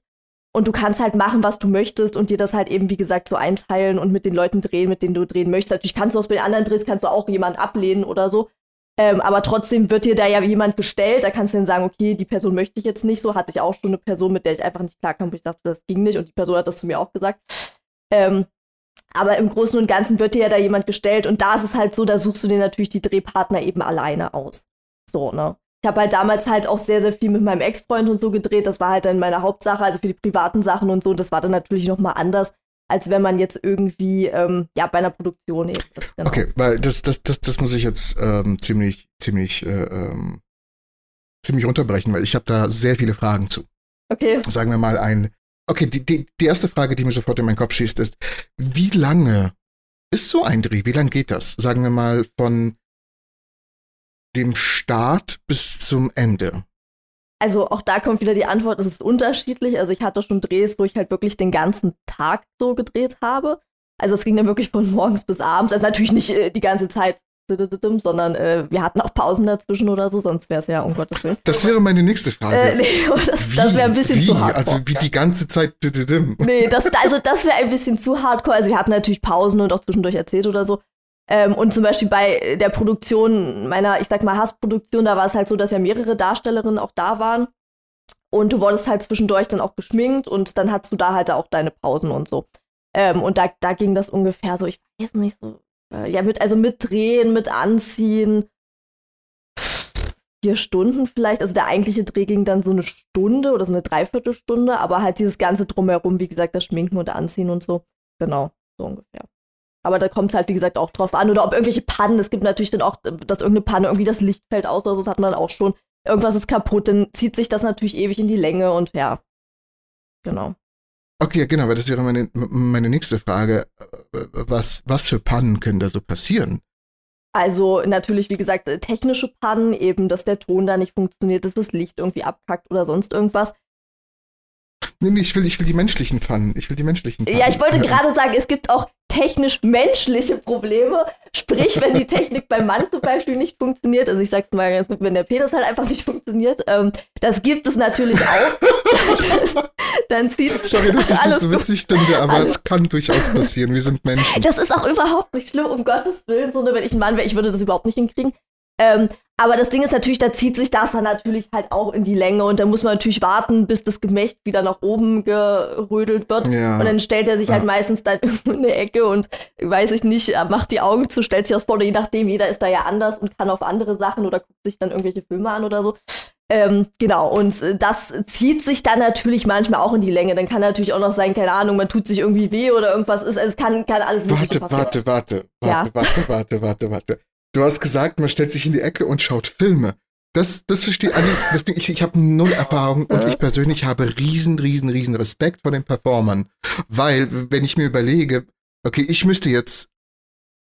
Und du kannst halt machen, was du möchtest und dir das halt eben, wie gesagt, so einteilen und mit den Leuten drehen, mit denen du drehen möchtest. Natürlich kannst du aus den anderen Drehs, kannst du auch jemand ablehnen oder so. Ähm, aber trotzdem wird dir da ja jemand gestellt. Da kannst du dann sagen, okay, die Person möchte ich jetzt nicht so. Hatte ich auch schon eine Person, mit der ich einfach nicht klarkam, wo ich dachte, das ging nicht. Und die Person hat das zu mir auch gesagt. Ähm, aber im Großen und Ganzen wird dir ja da jemand gestellt. Und da ist es halt so, da suchst du dir natürlich die Drehpartner eben alleine aus. So, ne? Ich habe halt damals halt auch sehr, sehr viel mit meinem Ex-Freund und so gedreht. Das war halt dann meine Hauptsache, also für die privaten Sachen und so. Das war dann natürlich noch mal anders, als wenn man jetzt irgendwie ähm, ja bei einer Produktion eben ist. Genau. Okay, weil das, das, das, das muss ich jetzt ähm, ziemlich, ziemlich, äh, ähm, ziemlich runterbrechen, weil ich habe da sehr viele Fragen zu. Okay. Sagen wir mal ein. Okay, die, die, die erste Frage, die mir sofort in meinen Kopf schießt, ist, wie lange ist so ein Dreh? Wie lange geht das? Sagen wir mal von dem Start bis zum Ende. Also auch da kommt wieder die Antwort, es ist unterschiedlich. Also ich hatte schon Drehs, wo ich halt wirklich den ganzen Tag so gedreht habe. Also es ging dann wirklich von morgens bis abends. Also natürlich nicht äh, die ganze Zeit, sondern äh, wir hatten auch Pausen dazwischen oder so, sonst wäre es ja um Gottes Willen. Das wäre meine nächste Frage. Äh, nee, das, das wäre ein bisschen wie? zu hart. Also wie die ganze Zeit. Nee, das, also das wäre ein bisschen zu hardcore. Also wir hatten natürlich Pausen und auch zwischendurch erzählt oder so. Ähm, und zum Beispiel bei der Produktion meiner, ich sag mal, Hassproduktion, da war es halt so, dass ja mehrere Darstellerinnen auch da waren. Und du wurdest halt zwischendurch dann auch geschminkt und dann hattest du da halt auch deine Pausen und so. Ähm, und da, da ging das ungefähr so, ich weiß nicht, so, äh, ja, mit, also mit Drehen, mit Anziehen, vier Stunden vielleicht. Also der eigentliche Dreh ging dann so eine Stunde oder so eine Dreiviertelstunde, aber halt dieses ganze Drumherum, wie gesagt, das Schminken und Anziehen und so. Genau, so ungefähr. Aber da kommt es halt, wie gesagt, auch drauf an. Oder ob irgendwelche Pannen, es gibt natürlich dann auch, dass irgendeine Panne, irgendwie das Licht fällt aus oder so, das hat man dann auch schon. Irgendwas ist kaputt, dann zieht sich das natürlich ewig in die Länge und ja. Genau. Okay, genau, weil das wäre meine, meine nächste Frage. Was, was für Pannen können da so passieren? Also natürlich, wie gesagt, technische Pannen, eben, dass der Ton da nicht funktioniert, dass das Licht irgendwie abkackt oder sonst irgendwas. Nee, nee, ich will, ich will die menschlichen Pfannen. Ich will die menschlichen Pfannen. Ja, ich wollte gerade sagen, es gibt auch technisch-menschliche Probleme. Sprich, wenn die Technik beim Mann zum Beispiel nicht funktioniert, also ich sag's mal ganz gut, wenn der Penis halt einfach nicht funktioniert, ähm, das gibt es natürlich auch. dann zieht Sorry, dass ich das so witzig finde, aber alles. es kann durchaus passieren. Wir sind Menschen. Das ist auch überhaupt nicht schlimm, um Gottes Willen, so, wenn ich ein Mann wäre, ich würde das überhaupt nicht hinkriegen. Ähm, aber das Ding ist natürlich, da zieht sich das dann natürlich halt auch in die Länge und da muss man natürlich warten, bis das Gemächt wieder nach oben gerödelt wird. Ja. Und dann stellt er sich halt ja. halt meistens dann in eine Ecke und weiß ich nicht, macht die Augen zu, stellt sich das vor, je nachdem, jeder ist da ja anders und kann auf andere Sachen oder guckt sich dann irgendwelche Filme an oder so. Ähm, genau, und das zieht sich dann natürlich manchmal auch in die Länge. Dann kann natürlich auch noch sein, keine Ahnung, man tut sich irgendwie weh oder irgendwas ist. Also es kann, kann alles Warte, warte, warte, warte, ja. warte, warte, warte, warte. Du hast gesagt, man stellt sich in die Ecke und schaut Filme. Das, das verstehe also das Ding, ich, ich habe null Erfahrung und ich persönlich habe riesen, riesen, riesen Respekt vor den Performern. Weil, wenn ich mir überlege, okay, ich müsste jetzt,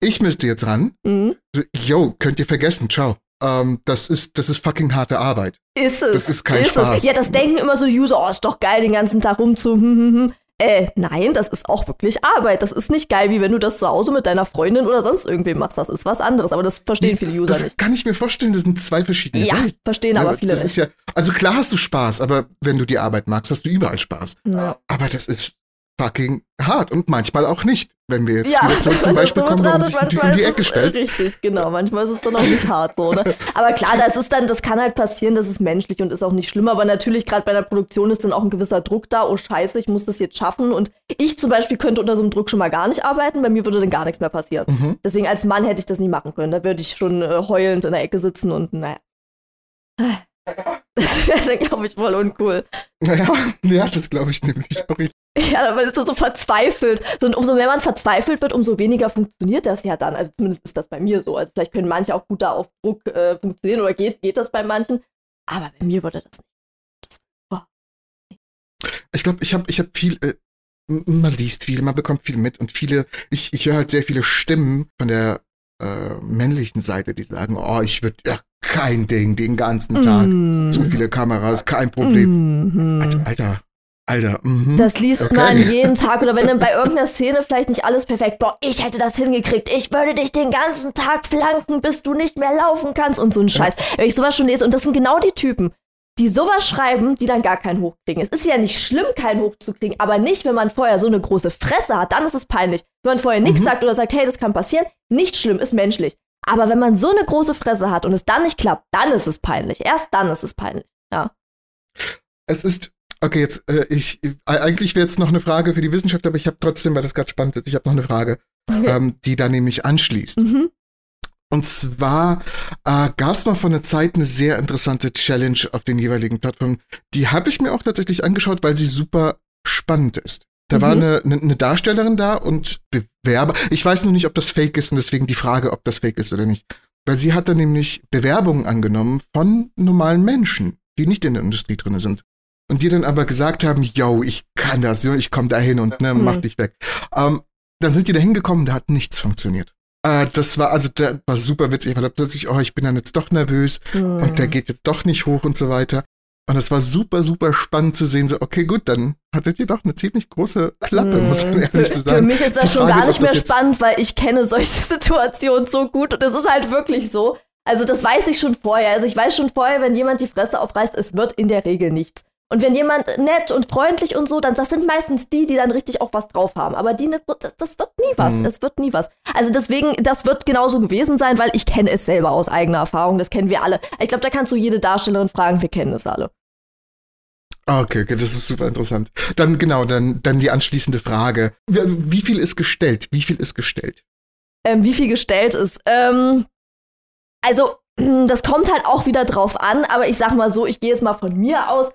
ich müsste jetzt ran, mhm. yo, könnt ihr vergessen, ciao. Ähm, das ist, das ist fucking harte Arbeit. Ist es. Das ist kein ist Spaß. Es. Ja, das denken immer so User, oh, ist doch geil, den ganzen Tag rumzu, hm, hm, hm. Äh, nein, das ist auch wirklich Arbeit. Das ist nicht geil, wie wenn du das zu Hause mit deiner Freundin oder sonst irgendwem machst. Das ist was anderes, aber das verstehen viele User das nicht. Kann ich mir vorstellen, das sind zwei verschiedene Ja, Welt. verstehen ja, aber viele das nicht. Ist ja, also klar hast du Spaß, aber wenn du die Arbeit magst, hast du überall Spaß. Ja. Aber das ist fucking hart und manchmal auch nicht. Wenn wir jetzt ja, wieder zurück zum Beispiel kommen, warum sich die in die Ecke stellt. Richtig, genau. Manchmal ist es dann auch nicht hart so. Ne? Aber klar, das ist dann, das kann halt passieren, das ist menschlich und ist auch nicht schlimm. Aber natürlich, gerade bei der Produktion ist dann auch ein gewisser Druck da. Oh Scheiße, ich muss das jetzt schaffen. Und ich zum Beispiel könnte unter so einem Druck schon mal gar nicht arbeiten. Bei mir würde dann gar nichts mehr passieren. Mhm. Deswegen als Mann hätte ich das nicht machen können. Da würde ich schon äh, heulend in der Ecke sitzen und naja. Das wäre glaube ich, voll uncool. Naja, ja, das glaube ich nämlich auch. Ich Ja, aber ist so verzweifelt. So, und umso mehr man verzweifelt wird, umso weniger funktioniert das ja dann. Also zumindest ist das bei mir so. Also vielleicht können manche auch gut da auf Druck äh, funktionieren oder geht, geht das bei manchen. Aber bei mir würde das nicht. Boah. Ich glaube, ich habe ich hab viel, äh, man liest viel, man bekommt viel mit und viele, ich, ich höre halt sehr viele Stimmen von der äh, männlichen Seite, die sagen, oh, ich würde ja kein Ding den ganzen Tag. Mm. Zu viele Kameras, kein Problem. Mm -hmm. also, Alter, Alter, mhm. Das liest okay. man jeden Tag oder wenn dann bei irgendeiner Szene vielleicht nicht alles perfekt, boah, ich hätte das hingekriegt, ich würde dich den ganzen Tag flanken, bis du nicht mehr laufen kannst und so ein Scheiß. Ja. Wenn ich sowas schon lese und das sind genau die Typen, die sowas schreiben, die dann gar keinen hochkriegen. Es ist ja nicht schlimm, keinen hochzukriegen, aber nicht, wenn man vorher so eine große Fresse hat, dann ist es peinlich. Wenn man vorher nichts mhm. sagt oder sagt, hey, das kann passieren, nicht schlimm, ist menschlich. Aber wenn man so eine große Fresse hat und es dann nicht klappt, dann ist es peinlich. Erst dann ist es peinlich, ja. Es ist Okay, jetzt, äh, ich, äh, eigentlich wäre jetzt noch eine Frage für die Wissenschaft, aber ich habe trotzdem, weil das gerade spannend ist, ich habe noch eine Frage, okay. ähm, die da nämlich anschließt. Mhm. Und zwar äh, gab es mal vor einer Zeit eine sehr interessante Challenge auf den jeweiligen Plattformen. Die habe ich mir auch tatsächlich angeschaut, weil sie super spannend ist. Da mhm. war eine, eine, Darstellerin da und Bewerber. Ich weiß noch nicht, ob das fake ist und deswegen die Frage, ob das fake ist oder nicht. Weil sie hat dann nämlich Bewerbungen angenommen von normalen Menschen, die nicht in der Industrie drin sind und die dann aber gesagt haben, yo, ich kann das, ich komme da hin und ne, mach mhm. dich weg. Ähm, dann sind die da hingekommen, da hat nichts funktioniert. Äh, das war also, das war super witzig, weil da plötzlich, oh, ich bin dann jetzt doch nervös mhm. und der geht jetzt doch nicht hoch und so weiter. Und es war super, super spannend zu sehen, so, okay, gut, dann hattet ihr doch eine ziemlich große Klappe, mhm. muss man ehrlich so sagen. Für mich ist das Die schon Frage gar nicht ist, mehr spannend, weil ich kenne solche Situationen so gut und es ist halt wirklich so. Also das weiß ich schon vorher. Also ich weiß schon vorher, wenn jemand die Fresse aufreißt, es wird in der Regel nichts. Und wenn jemand nett und freundlich und so, dann das sind meistens die, die dann richtig auch was drauf haben. Aber die, das, das wird nie was. Mhm. Es wird nie was. Also deswegen, das wird genauso gewesen sein, weil ich kenne es selber aus eigener Erfahrung. Das kennen wir alle. Ich glaube, da kannst du jede Darstellerin fragen. Wir kennen es alle. Ah, okay, okay, das ist super interessant. Dann genau, dann, dann die anschließende Frage. Wie, viel ist gestellt? Wie viel ist gestellt? Ähm, wie viel gestellt ist? Ähm, also, das kommt halt auch wieder drauf an, aber ich sag mal so, ich gehe jetzt mal von mir aus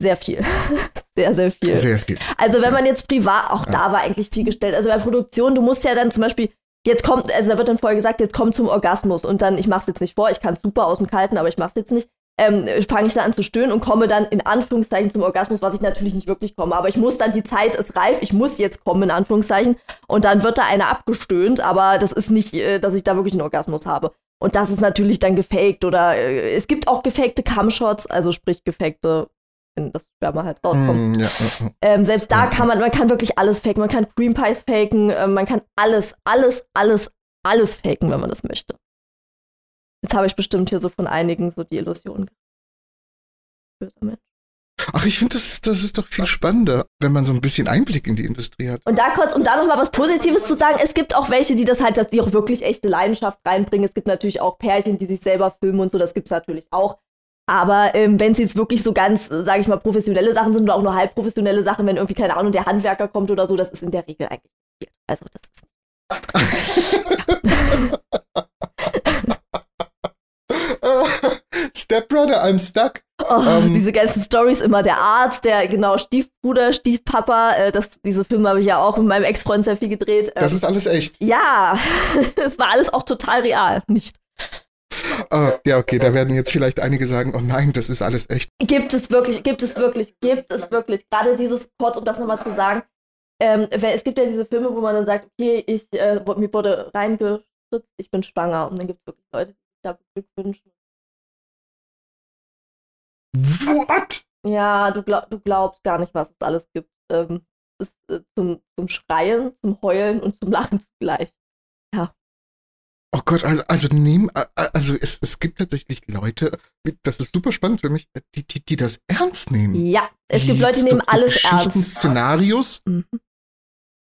sehr viel. sehr, sehr viel. Sehr viel. Also wenn man jetzt privat, auch ja. da war eigentlich viel gestellt. Also bei Produktion, du musst ja dann zum Beispiel, jetzt kommt, also da wird dann vorher gesagt, jetzt kommt zum Orgasmus und dann, ich mach's jetzt nicht vor, ich kann super aus dem Kalten, aber ich mach's jetzt nicht. ähm, fange ich dann an zu stöhnen und komme dann in Anführungszeichen zum Orgasmus, was ich natürlich nicht wirklich komme. Aber ich muss dann, die Zeit ist reif, ich muss jetzt kommen, in Anführungszeichen. Und dann wird da einer abgestöhnt, aber das ist nicht, äh, dass ich da wirklich einen Orgasmus habe. Und das ist natürlich dann gefaked oder äh, es gibt auch gefakte Cumshots, also sprich gefakte, wenn das Sperma halt rauskommt. Mm, ja. Ähm, selbst da kann man, man kann wirklich alles faken. Man kann Cream Pies faken, äh, man kann alles, alles, alles, alles faken, wenn man das möchte. Jetzt habe ich bestimmt hier so von einigen so die Illusion. Böser Mensch. Ach, ich finde, das, ist- das ist doch viel spannender, wenn man so ein bisschen Einblick in die Industrie hat. Und da kurz, um da nochmal was Positives zu sagen, es gibt auch welche, die das halt, dass die auch wirklich echte Leidenschaft reinbringen. Es gibt natürlich auch Pärchen, die sich selber filmen und so, das gibt es natürlich auch. Aber ähm, wenn es jetzt wirklich so ganz, sage ich mal, professionelle Sachen sind oder auch nur halb professionelle Sachen, wenn irgendwie, keine Ahnung, der Handwerker kommt oder so, das ist in der Regel eigentlich nicht. Also das ist Step Brother, I'm stuck. Oh, Ähm. diese ganzen Stories immer der Arzt, der genau Stiefbruder, Stiefpapa, äh, das, diese Filme habe ich ja auch mit meinem Ex-Freund sehr viel gedreht. Ähm, Das ist alles echt. ja, es war alles auch total real, nicht? Ah, ja, okay, da werden jetzt vielleicht einige sagen, oh nein, das ist alles echt. Gibt es wirklich, gibt es wirklich, gibt es wirklich. Gerade dieses Kurz, um das nochmal zu sagen, ähm, es gibt ja diese Filme, wo man dann sagt, okay, ich, äh, mir wurde reingespritzt, ich bin schwanger. Und dann gibt es wirklich Leute, die sich da beglückwünschen. What? Ja, du, glaub, du glaubst gar nicht, was es alles gibt. Ähm, es ist äh, zum, zum Schreien, zum Heulen und zum Lachen zugleich. Oh Gott, also, also nehmen, also es, es gibt tatsächlich Leute, das ist super spannend für mich, die, die, die das ernst nehmen. Ja, es gibt Die Leute, die nehmen alles ernst. Szenarios. Mhm.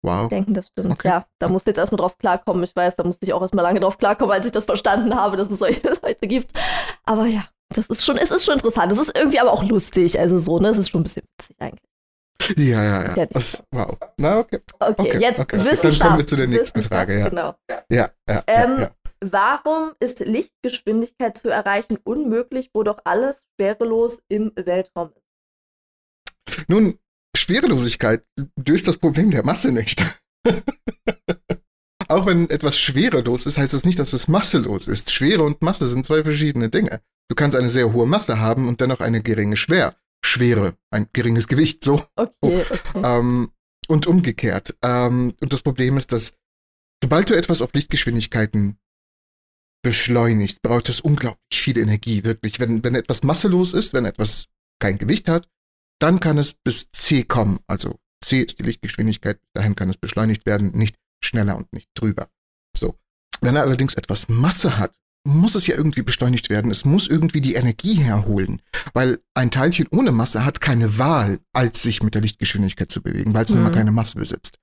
Wow. denken, das stimmt. Okay. Ja, da musst du jetzt erstmal drauf klarkommen. Ich weiß, da musste ich auch erstmal lange drauf klarkommen, als ich das verstanden habe, dass es solche Leute gibt. Aber ja, das ist schon, es ist schon interessant. Es ist irgendwie aber auch lustig. Also so, ne? Es ist schon ein bisschen witzig eigentlich. Ja, ja, ja. Das, wow. Na, okay. Okay, Okay, jetzt okay. Dann Wissenschaft. kommen wir zu der nächsten Frage, ja. Genau. Ja, ja, Ähm, ja. Warum ist Lichtgeschwindigkeit zu erreichen unmöglich, wo doch alles schwerelos im Weltraum ist? Nun, Schwerelosigkeit löst das Problem der Masse nicht. Auch wenn etwas schwerelos ist, heißt das nicht, dass es masselos ist. Schwere und Masse sind zwei verschiedene Dinge. Du kannst eine sehr hohe Masse haben und dennoch eine geringe Schwer. Schwere, ein geringes Gewicht, so. Okay, okay. Ähm, und umgekehrt. Ähm, und das Problem ist, dass sobald du etwas auf Lichtgeschwindigkeiten beschleunigst, braucht es unglaublich viel Energie, wirklich. Wenn, wenn etwas masselos ist, wenn etwas kein Gewicht hat, dann kann es bis c kommen. Also c ist die Lichtgeschwindigkeit, dahin kann es beschleunigt werden, nicht schneller und nicht drüber. So. Wenn er allerdings etwas Masse hat, muss es ja irgendwie beschleunigt werden. Es muss irgendwie die Energie herholen, weil ein Teilchen ohne Masse hat keine Wahl, als sich mit der Lichtgeschwindigkeit zu bewegen, weil es nun mal Mhm. keine Masse besitzt.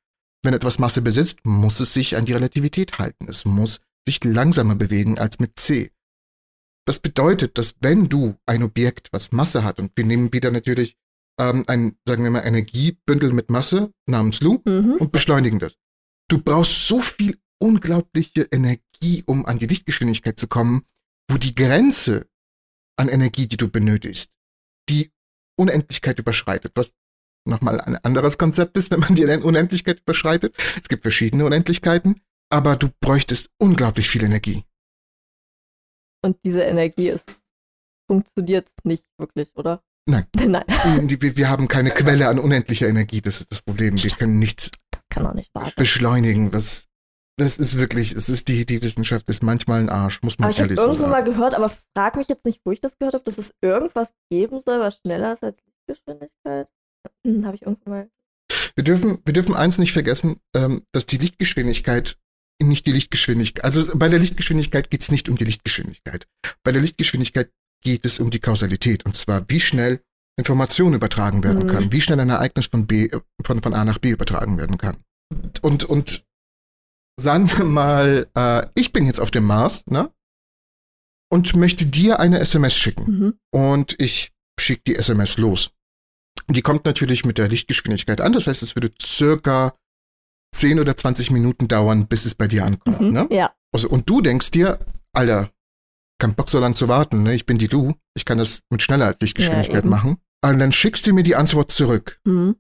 Wenn etwas Masse besitzt, muss es sich an die Relativität halten. Es muss sich langsamer bewegen als mit c. Das bedeutet, dass wenn du ein Objekt, was Masse hat, und wir nehmen wieder natürlich ähm, ein, sagen wir mal, Energiebündel mit Masse namens Lu Mhm. und beschleunigen das. Du brauchst so viel unglaubliche Energie, um an die Lichtgeschwindigkeit zu kommen, wo die Grenze an Energie, die du benötigst, die Unendlichkeit überschreitet. Was nochmal ein anderes Konzept ist, wenn man die Unendlichkeit überschreitet. Es gibt verschiedene Unendlichkeiten, aber du bräuchtest unglaublich viel Energie. Und diese Energie ist, funktioniert nicht wirklich, oder? Nein. Nein, Die- Wir haben keine Quelle an unendlicher Energie, das ist das Problem. Wir können nichts kann auch nicht beschleunigen. Das, das ist wirklich, es ist die, die Wissenschaft ist manchmal ein Arsch, muss man Aber ich habe ehrlich so irgendwo sagen. mal gehört, aber frag mich jetzt nicht, wo ich das gehört habe, dass es irgendwas geben soll, was schneller ist als Lichtgeschwindigkeit. Hm, habe ich irgendwo mal. Wir dürfen, wir dürfen eins nicht vergessen, ähm, dass die Lichtgeschwindigkeit nicht die Lichtgeschwindigkeit, also bei der Lichtgeschwindigkeit geht es nicht um die Lichtgeschwindigkeit. Bei der Lichtgeschwindigkeit geht es um die Kausalität und zwar wie schnell Information übertragen werden Mhm. kann, wie schnell ein Ereignis von B, äh, von, von A nach B übertragen werden kann. Und, und sagen wir mal, äh, ich bin jetzt auf dem Mars, ne? Und möchte dir eine SMS schicken Mhm. und ich schicke die SMS los. Die kommt natürlich mit der Lichtgeschwindigkeit an, das heißt, es würde circa 10 oder 20 Minuten dauern, bis es bei dir ankommt. Mhm. Ne? Ja. Also, und du denkst dir, Alter, kein Bock so lang zu warten, ne? ich bin die du, ich kann das mit schneller als Ja, Lichtgeschwindigkeit eben. machen. Und dann schickst du mir die Antwort zurück, Mhm.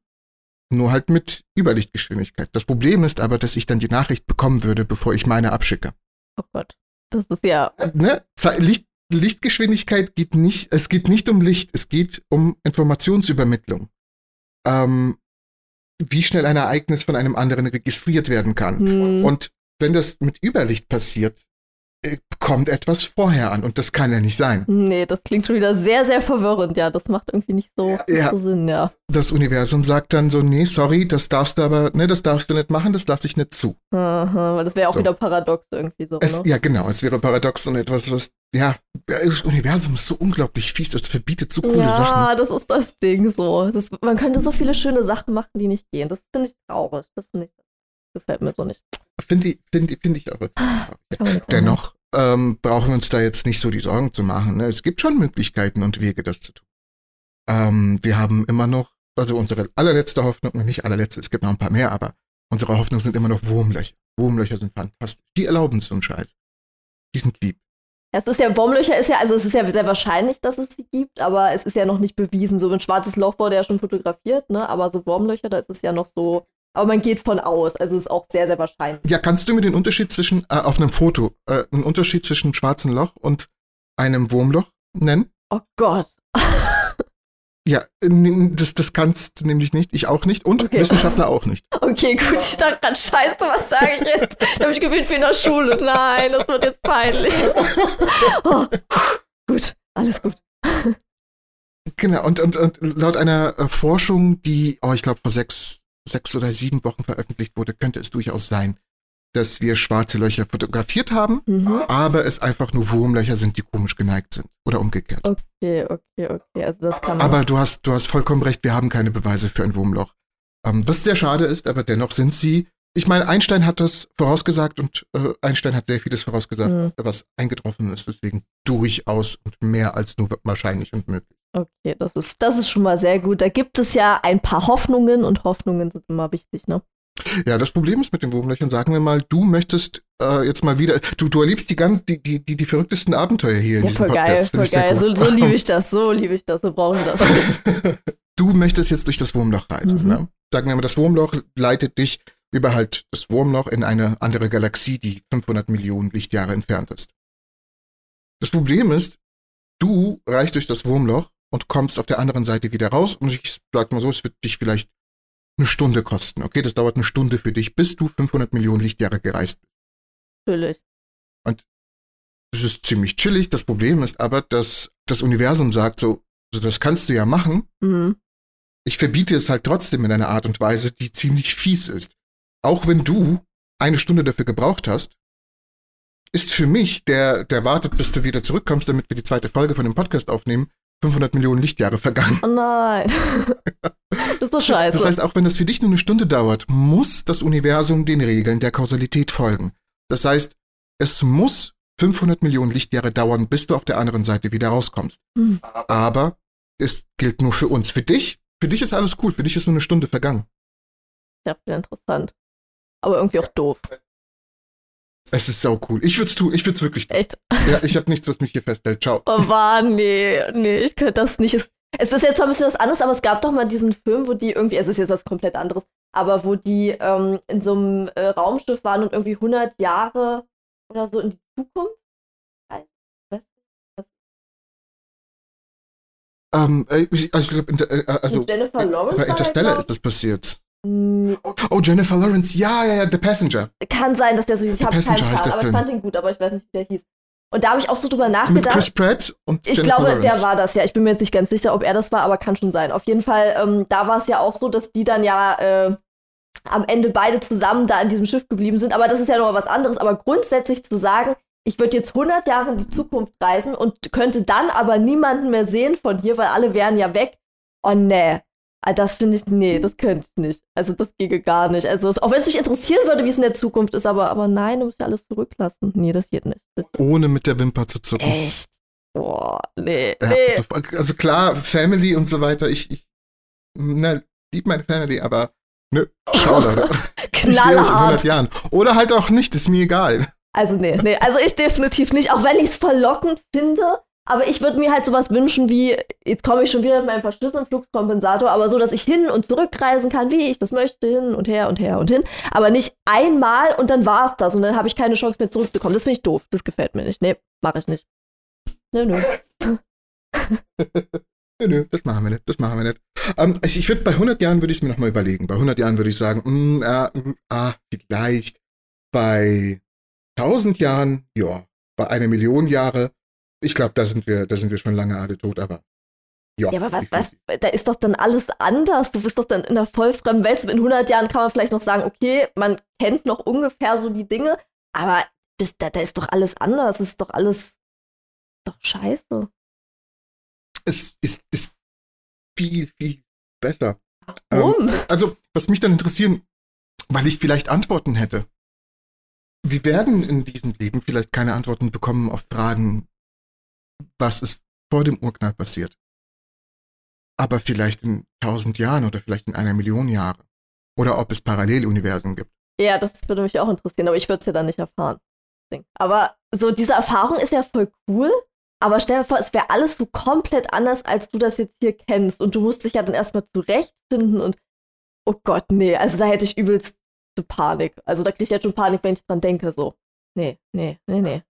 Nur halt mit Überlichtgeschwindigkeit. Das Problem ist aber, dass ich dann die Nachricht bekommen würde, bevor ich meine abschicke. Oh Gott. Das ist ja. Ne? Ze Licht, Lichtgeschwindigkeit geht nicht, es geht nicht um Licht, es geht um Informationsübermittlung. Ähm, wie schnell ein Ereignis von einem anderen registriert werden kann. Hm. Und wenn das mit Überlicht passiert, äh, kommt etwas vorher an und das kann ja nicht sein. Nee, das klingt schon wieder sehr, sehr verwirrend. Ja, das macht irgendwie nicht so, Ja. so Sinn, ja. Das Universum sagt dann so, nee, sorry, das darfst du aber, ne, das darfst du nicht machen, das lasse ich nicht zu. Aha, weil das wäre auch So. wieder paradox irgendwie so. Es, ne? ja, genau, es wäre paradox und etwas, was, ja, das Universum ist so unglaublich fies, das verbietet so coole ja, Sachen. das ist das Ding so. Das, man könnte so viele schöne Sachen machen, die nicht gehen. Das finde ich traurig. Das finde ich, gefällt mir so nicht. Finde ich, finde ich, finde ich auch. Man nichts Dennoch ähm, brauchen wir uns da jetzt nicht so die Sorgen zu machen. Ne? Es gibt schon Möglichkeiten und Wege, das zu tun. Ähm, wir haben immer noch, also unsere allerletzte Hoffnung, nicht allerletzte, es gibt noch ein paar mehr, aber unsere Hoffnung sind immer noch Wurmlöcher. Wurmlöcher sind fantastisch. Die erlauben so einen Scheiß. Die sind lieb. Es ist ja, Wurmlöcher ist ja, also es ist ja sehr wahrscheinlich, dass es sie gibt, aber es ist ja noch nicht bewiesen. So ein schwarzes Loch wurde ja schon fotografiert, ne? Aber so Wurmlöcher, da ist es ja noch so. Aber man geht von aus. Also es ist auch sehr, sehr wahrscheinlich. Ja, kannst du mir den Unterschied zwischen, äh, auf einem Foto, äh, einen Unterschied zwischen einem schwarzen Loch und einem Wurmloch nennen? Oh Gott. Ja, das, das kannst du nämlich nicht, ich auch nicht und Okay. Wissenschaftler auch nicht. Okay, gut, ich dachte gerade, scheiße, was sage ich jetzt? Da habe ich gefühlt wie in der Schule. Nein, das wird jetzt peinlich. Oh, gut, alles gut. Genau, und, und, und laut einer äh, Forschung, die, oh, ich glaube, vor sechs, sechs oder sieben Wochen veröffentlicht wurde, könnte es durchaus sein, dass wir schwarze Löcher fotografiert haben, Mhm. aber es einfach nur Wurmlöcher sind, die komisch geneigt sind. Oder umgekehrt. Okay, okay, okay. Also das kann man. Aber du hast, du hast vollkommen recht, wir haben keine Beweise für ein Wurmloch. Ähm, was sehr schade ist, aber dennoch sind sie. Ich meine, Einstein hat das vorausgesagt und äh, Einstein hat sehr vieles vorausgesagt, Mhm. was eingetroffen ist. Deswegen durchaus und mehr als nur wahrscheinlich und möglich. Okay, das ist, das ist schon mal sehr gut. Da gibt es ja ein paar Hoffnungen und Hoffnungen sind immer wichtig, ne? Ja, das Problem ist mit den Wurmlöchern, sagen wir mal, du möchtest äh, jetzt mal wieder, du, du erlebst die ganz, die, die, die, die verrücktesten Abenteuer hier in Ja, diesem voll geil, Podcast. Finde voll geil. So, so liebe ich das, so liebe ich das, so brauchen wir das. du möchtest jetzt durch das Wurmloch reisen. Mhm. Ne? Sagen wir mal, das Wurmloch leitet dich über halt das Wurmloch in eine andere Galaxie, die 500 Millionen Lichtjahre entfernt ist. Das Problem ist, du reichst durch das Wurmloch und kommst auf der anderen Seite wieder raus und ich sag mal so, es wird dich vielleicht eine Stunde kosten. Okay, das dauert eine Stunde für dich, bis du 500 Millionen Lichtjahre gereist bist. Natürlich. Das ist ziemlich chillig. Das Problem ist aber, dass das Universum sagt so, so das kannst du ja machen, Mhm. ich verbiete es halt trotzdem in einer Art und Weise, die ziemlich fies ist. Auch wenn du eine Stunde dafür gebraucht hast, ist für mich, der, der wartet, bis du wieder zurückkommst, damit wir die zweite Folge von dem Podcast aufnehmen, 500 Millionen Lichtjahre vergangen. Oh nein. das ist so scheiße. Das heißt, auch wenn das für dich nur eine Stunde dauert, muss das Universum den Regeln der Kausalität folgen. Das heißt, es muss 500 Millionen Lichtjahre dauern, bis du auf der anderen Seite wieder rauskommst. Hm. Aber es gilt nur für uns. Für dich, für dich ist alles cool. Für dich ist nur eine Stunde vergangen. ja, interessant. Aber irgendwie auch doof. Es ist sau cool. Ich würde es tun. Ich würde es wirklich tun. Echt. Ja, ich habe nichts, was mich hier festhält. Ciao. Oh, war, nee, nee, ich könnte das nicht. Es, ist jetzt zwar ein bisschen was anderes, aber es gab doch mal diesen Film, wo die irgendwie, es ist jetzt was komplett anderes, aber wo die ähm, in so einem äh, Raumschiff waren und irgendwie 100 Jahre oder so in die Zukunft. Ähm, äh, ich- also, ich glaub, inter, äh, also Jennifer Lawrence. bei Interstellar glaub ist das passiert. Oh, Jennifer Lawrence. Ja, ja, ja, The Passenger. Kann sein, dass der so hieß. Ich habe keinen Plan, aber ich fand ihn gut, aber ich weiß nicht, wie der hieß. Und da habe ich auch so drüber Mit nachgedacht. Chris Pratt und Ich Jennifer glaube, Lawrence. der war das, ja. Ich bin mir jetzt nicht ganz sicher, ob er das war, aber kann schon sein. Auf jeden Fall, ähm, da war es ja auch so, dass die dann ja äh, am Ende beide zusammen da in diesem Schiff geblieben sind. Aber das ist ja noch mal was anderes. Aber grundsätzlich zu sagen, ich würde jetzt 100 Jahre in die Zukunft reisen und könnte dann aber niemanden mehr sehen von hier, weil alle wären ja weg. Oh, nee. Ah, Das finde ich, nee, das könnte ich nicht. Also das ginge gar nicht. Also auch wenn es mich interessieren würde, wie es in der Zukunft ist, aber, aber nein, du musst ja alles zurücklassen. Nee, das geht nicht. Das Ohne mit der Wimper zu zucken. Echt? Boah, nee, Ja, nee. Also klar, Family und so weiter. Ich, ich ne, lieb meine Family, aber nö, schau Leute. Ich sehe euch in 100 Knallhart. Jahren. Oder halt auch nicht, ist mir egal. Also nee, nee, also ich definitiv nicht, auch wenn ich es verlockend finde. Aber ich würde mir halt sowas wünschen wie, jetzt komme ich schon wieder mit meinem verschlissenen Fluxkompensator, aber so, dass ich hin und zurückreisen kann, wie ich das möchte, hin und her und her und hin. Aber nicht einmal und dann war es das und dann habe ich keine Chance mehr zurückzukommen. Das finde ich doof, das gefällt mir nicht. Nee, mache ich nicht. Nö, nö. nö, nö, das machen wir nicht, das machen wir nicht. Ähm, ich ich würde bei 100 Jahren würde ich es mir nochmal überlegen. Bei 100 Jahren würde ich sagen, mh, äh, mh, ah, vielleicht. Bei 1000 Jahren, ja. Bei einer Million Jahre, ich glaube, da sind wir, da sind wir schon lange alle tot, aber ja. Ja, aber was, was, da ist doch dann alles anders. Du bist doch dann in einer voll fremden Welt. In 100 Jahren kann man vielleicht noch sagen, okay, man kennt noch ungefähr so die Dinge, aber das, da, da ist doch alles anders. Es ist doch alles doch scheiße. Es ist, ist viel, viel besser. Warum? Ähm, also, was mich dann interessieren, weil ich vielleicht Antworten hätte. Wir werden in diesem Leben vielleicht keine Antworten bekommen auf Fragen, was ist vor dem Urknall passiert. Aber vielleicht in tausend Jahren oder vielleicht in einer Million Jahre. Oder ob es Paralleluniversen gibt. Ja, das würde mich auch interessieren, aber ich würde es ja dann nicht erfahren. Aber so diese Erfahrung ist ja voll cool. Aber stell dir vor, es wäre alles so komplett anders, als du das jetzt hier kennst. Und du musst dich ja dann erstmal zurechtfinden und oh Gott, nee, also da hätte ich übelst Panik. Also da kriege ich jetzt schon Panik, wenn ich dran denke. So, nee, nee, nee, nee.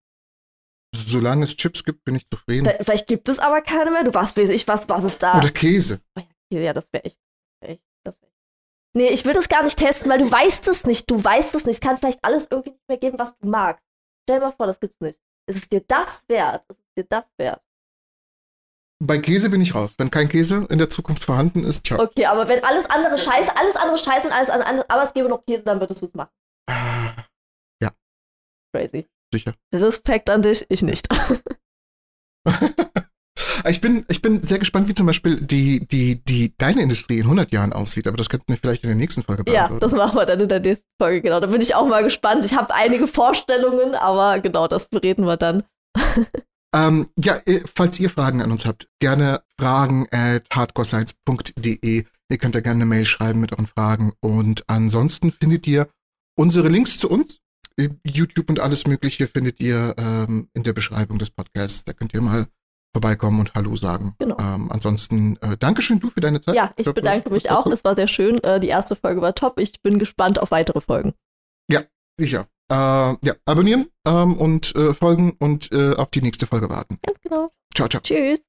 Solange es Chips gibt, bin ich zufrieden. Da, vielleicht gibt es aber keine mehr. Du was weiß ich, was, was ist da? Oder Käse. Oh ja, ja, das wäre echt, echt, das wär. Nee, ich will das gar nicht testen, weil du weißt es nicht. Du weißt es nicht. Es kann vielleicht alles irgendwie nicht mehr geben, was du magst. Stell dir mal vor, das gibt's nicht. Ist es dir das wert? Ist es dir das wert? Bei Käse bin ich raus. Wenn kein Käse in der Zukunft vorhanden ist, ciao. Okay, aber wenn alles andere scheiße, alles andere scheiße und alles andere, aber es gäbe noch Käse, dann würdest du es machen. Ah, ja. Crazy. Sicher. Respekt an dich, ich nicht. ich, bin, ich bin sehr gespannt, wie zum Beispiel die, die, die deine Industrie in 100 Jahren aussieht, aber das könnten wir vielleicht in der nächsten Folge beantworten. Ja, das machen wir dann in der nächsten Folge, genau. Da bin ich auch mal gespannt. Ich habe einige Vorstellungen, aber genau, das bereden wir dann. ähm, ja, äh, falls ihr Fragen an uns habt, gerne fragen at hardcorescience.de. Ihr könnt da gerne eine Mail schreiben mit euren Fragen und ansonsten findet ihr unsere Links zu uns YouTube und alles Mögliche findet ihr ähm, in der Beschreibung des Podcasts. Da könnt ihr mal vorbeikommen und Hallo sagen. Genau. Ähm, ansonsten, äh, Dankeschön du für deine Zeit. Ja, ich, ich bedanke mich auch. Cool. Es war sehr schön. Äh, die erste Folge war top. Ich bin gespannt auf weitere Folgen. Ja, sicher. Äh, ja, abonnieren ähm, und äh, folgen und äh, auf die nächste Folge warten. Ganz genau. Ciao, ciao. Tschüss.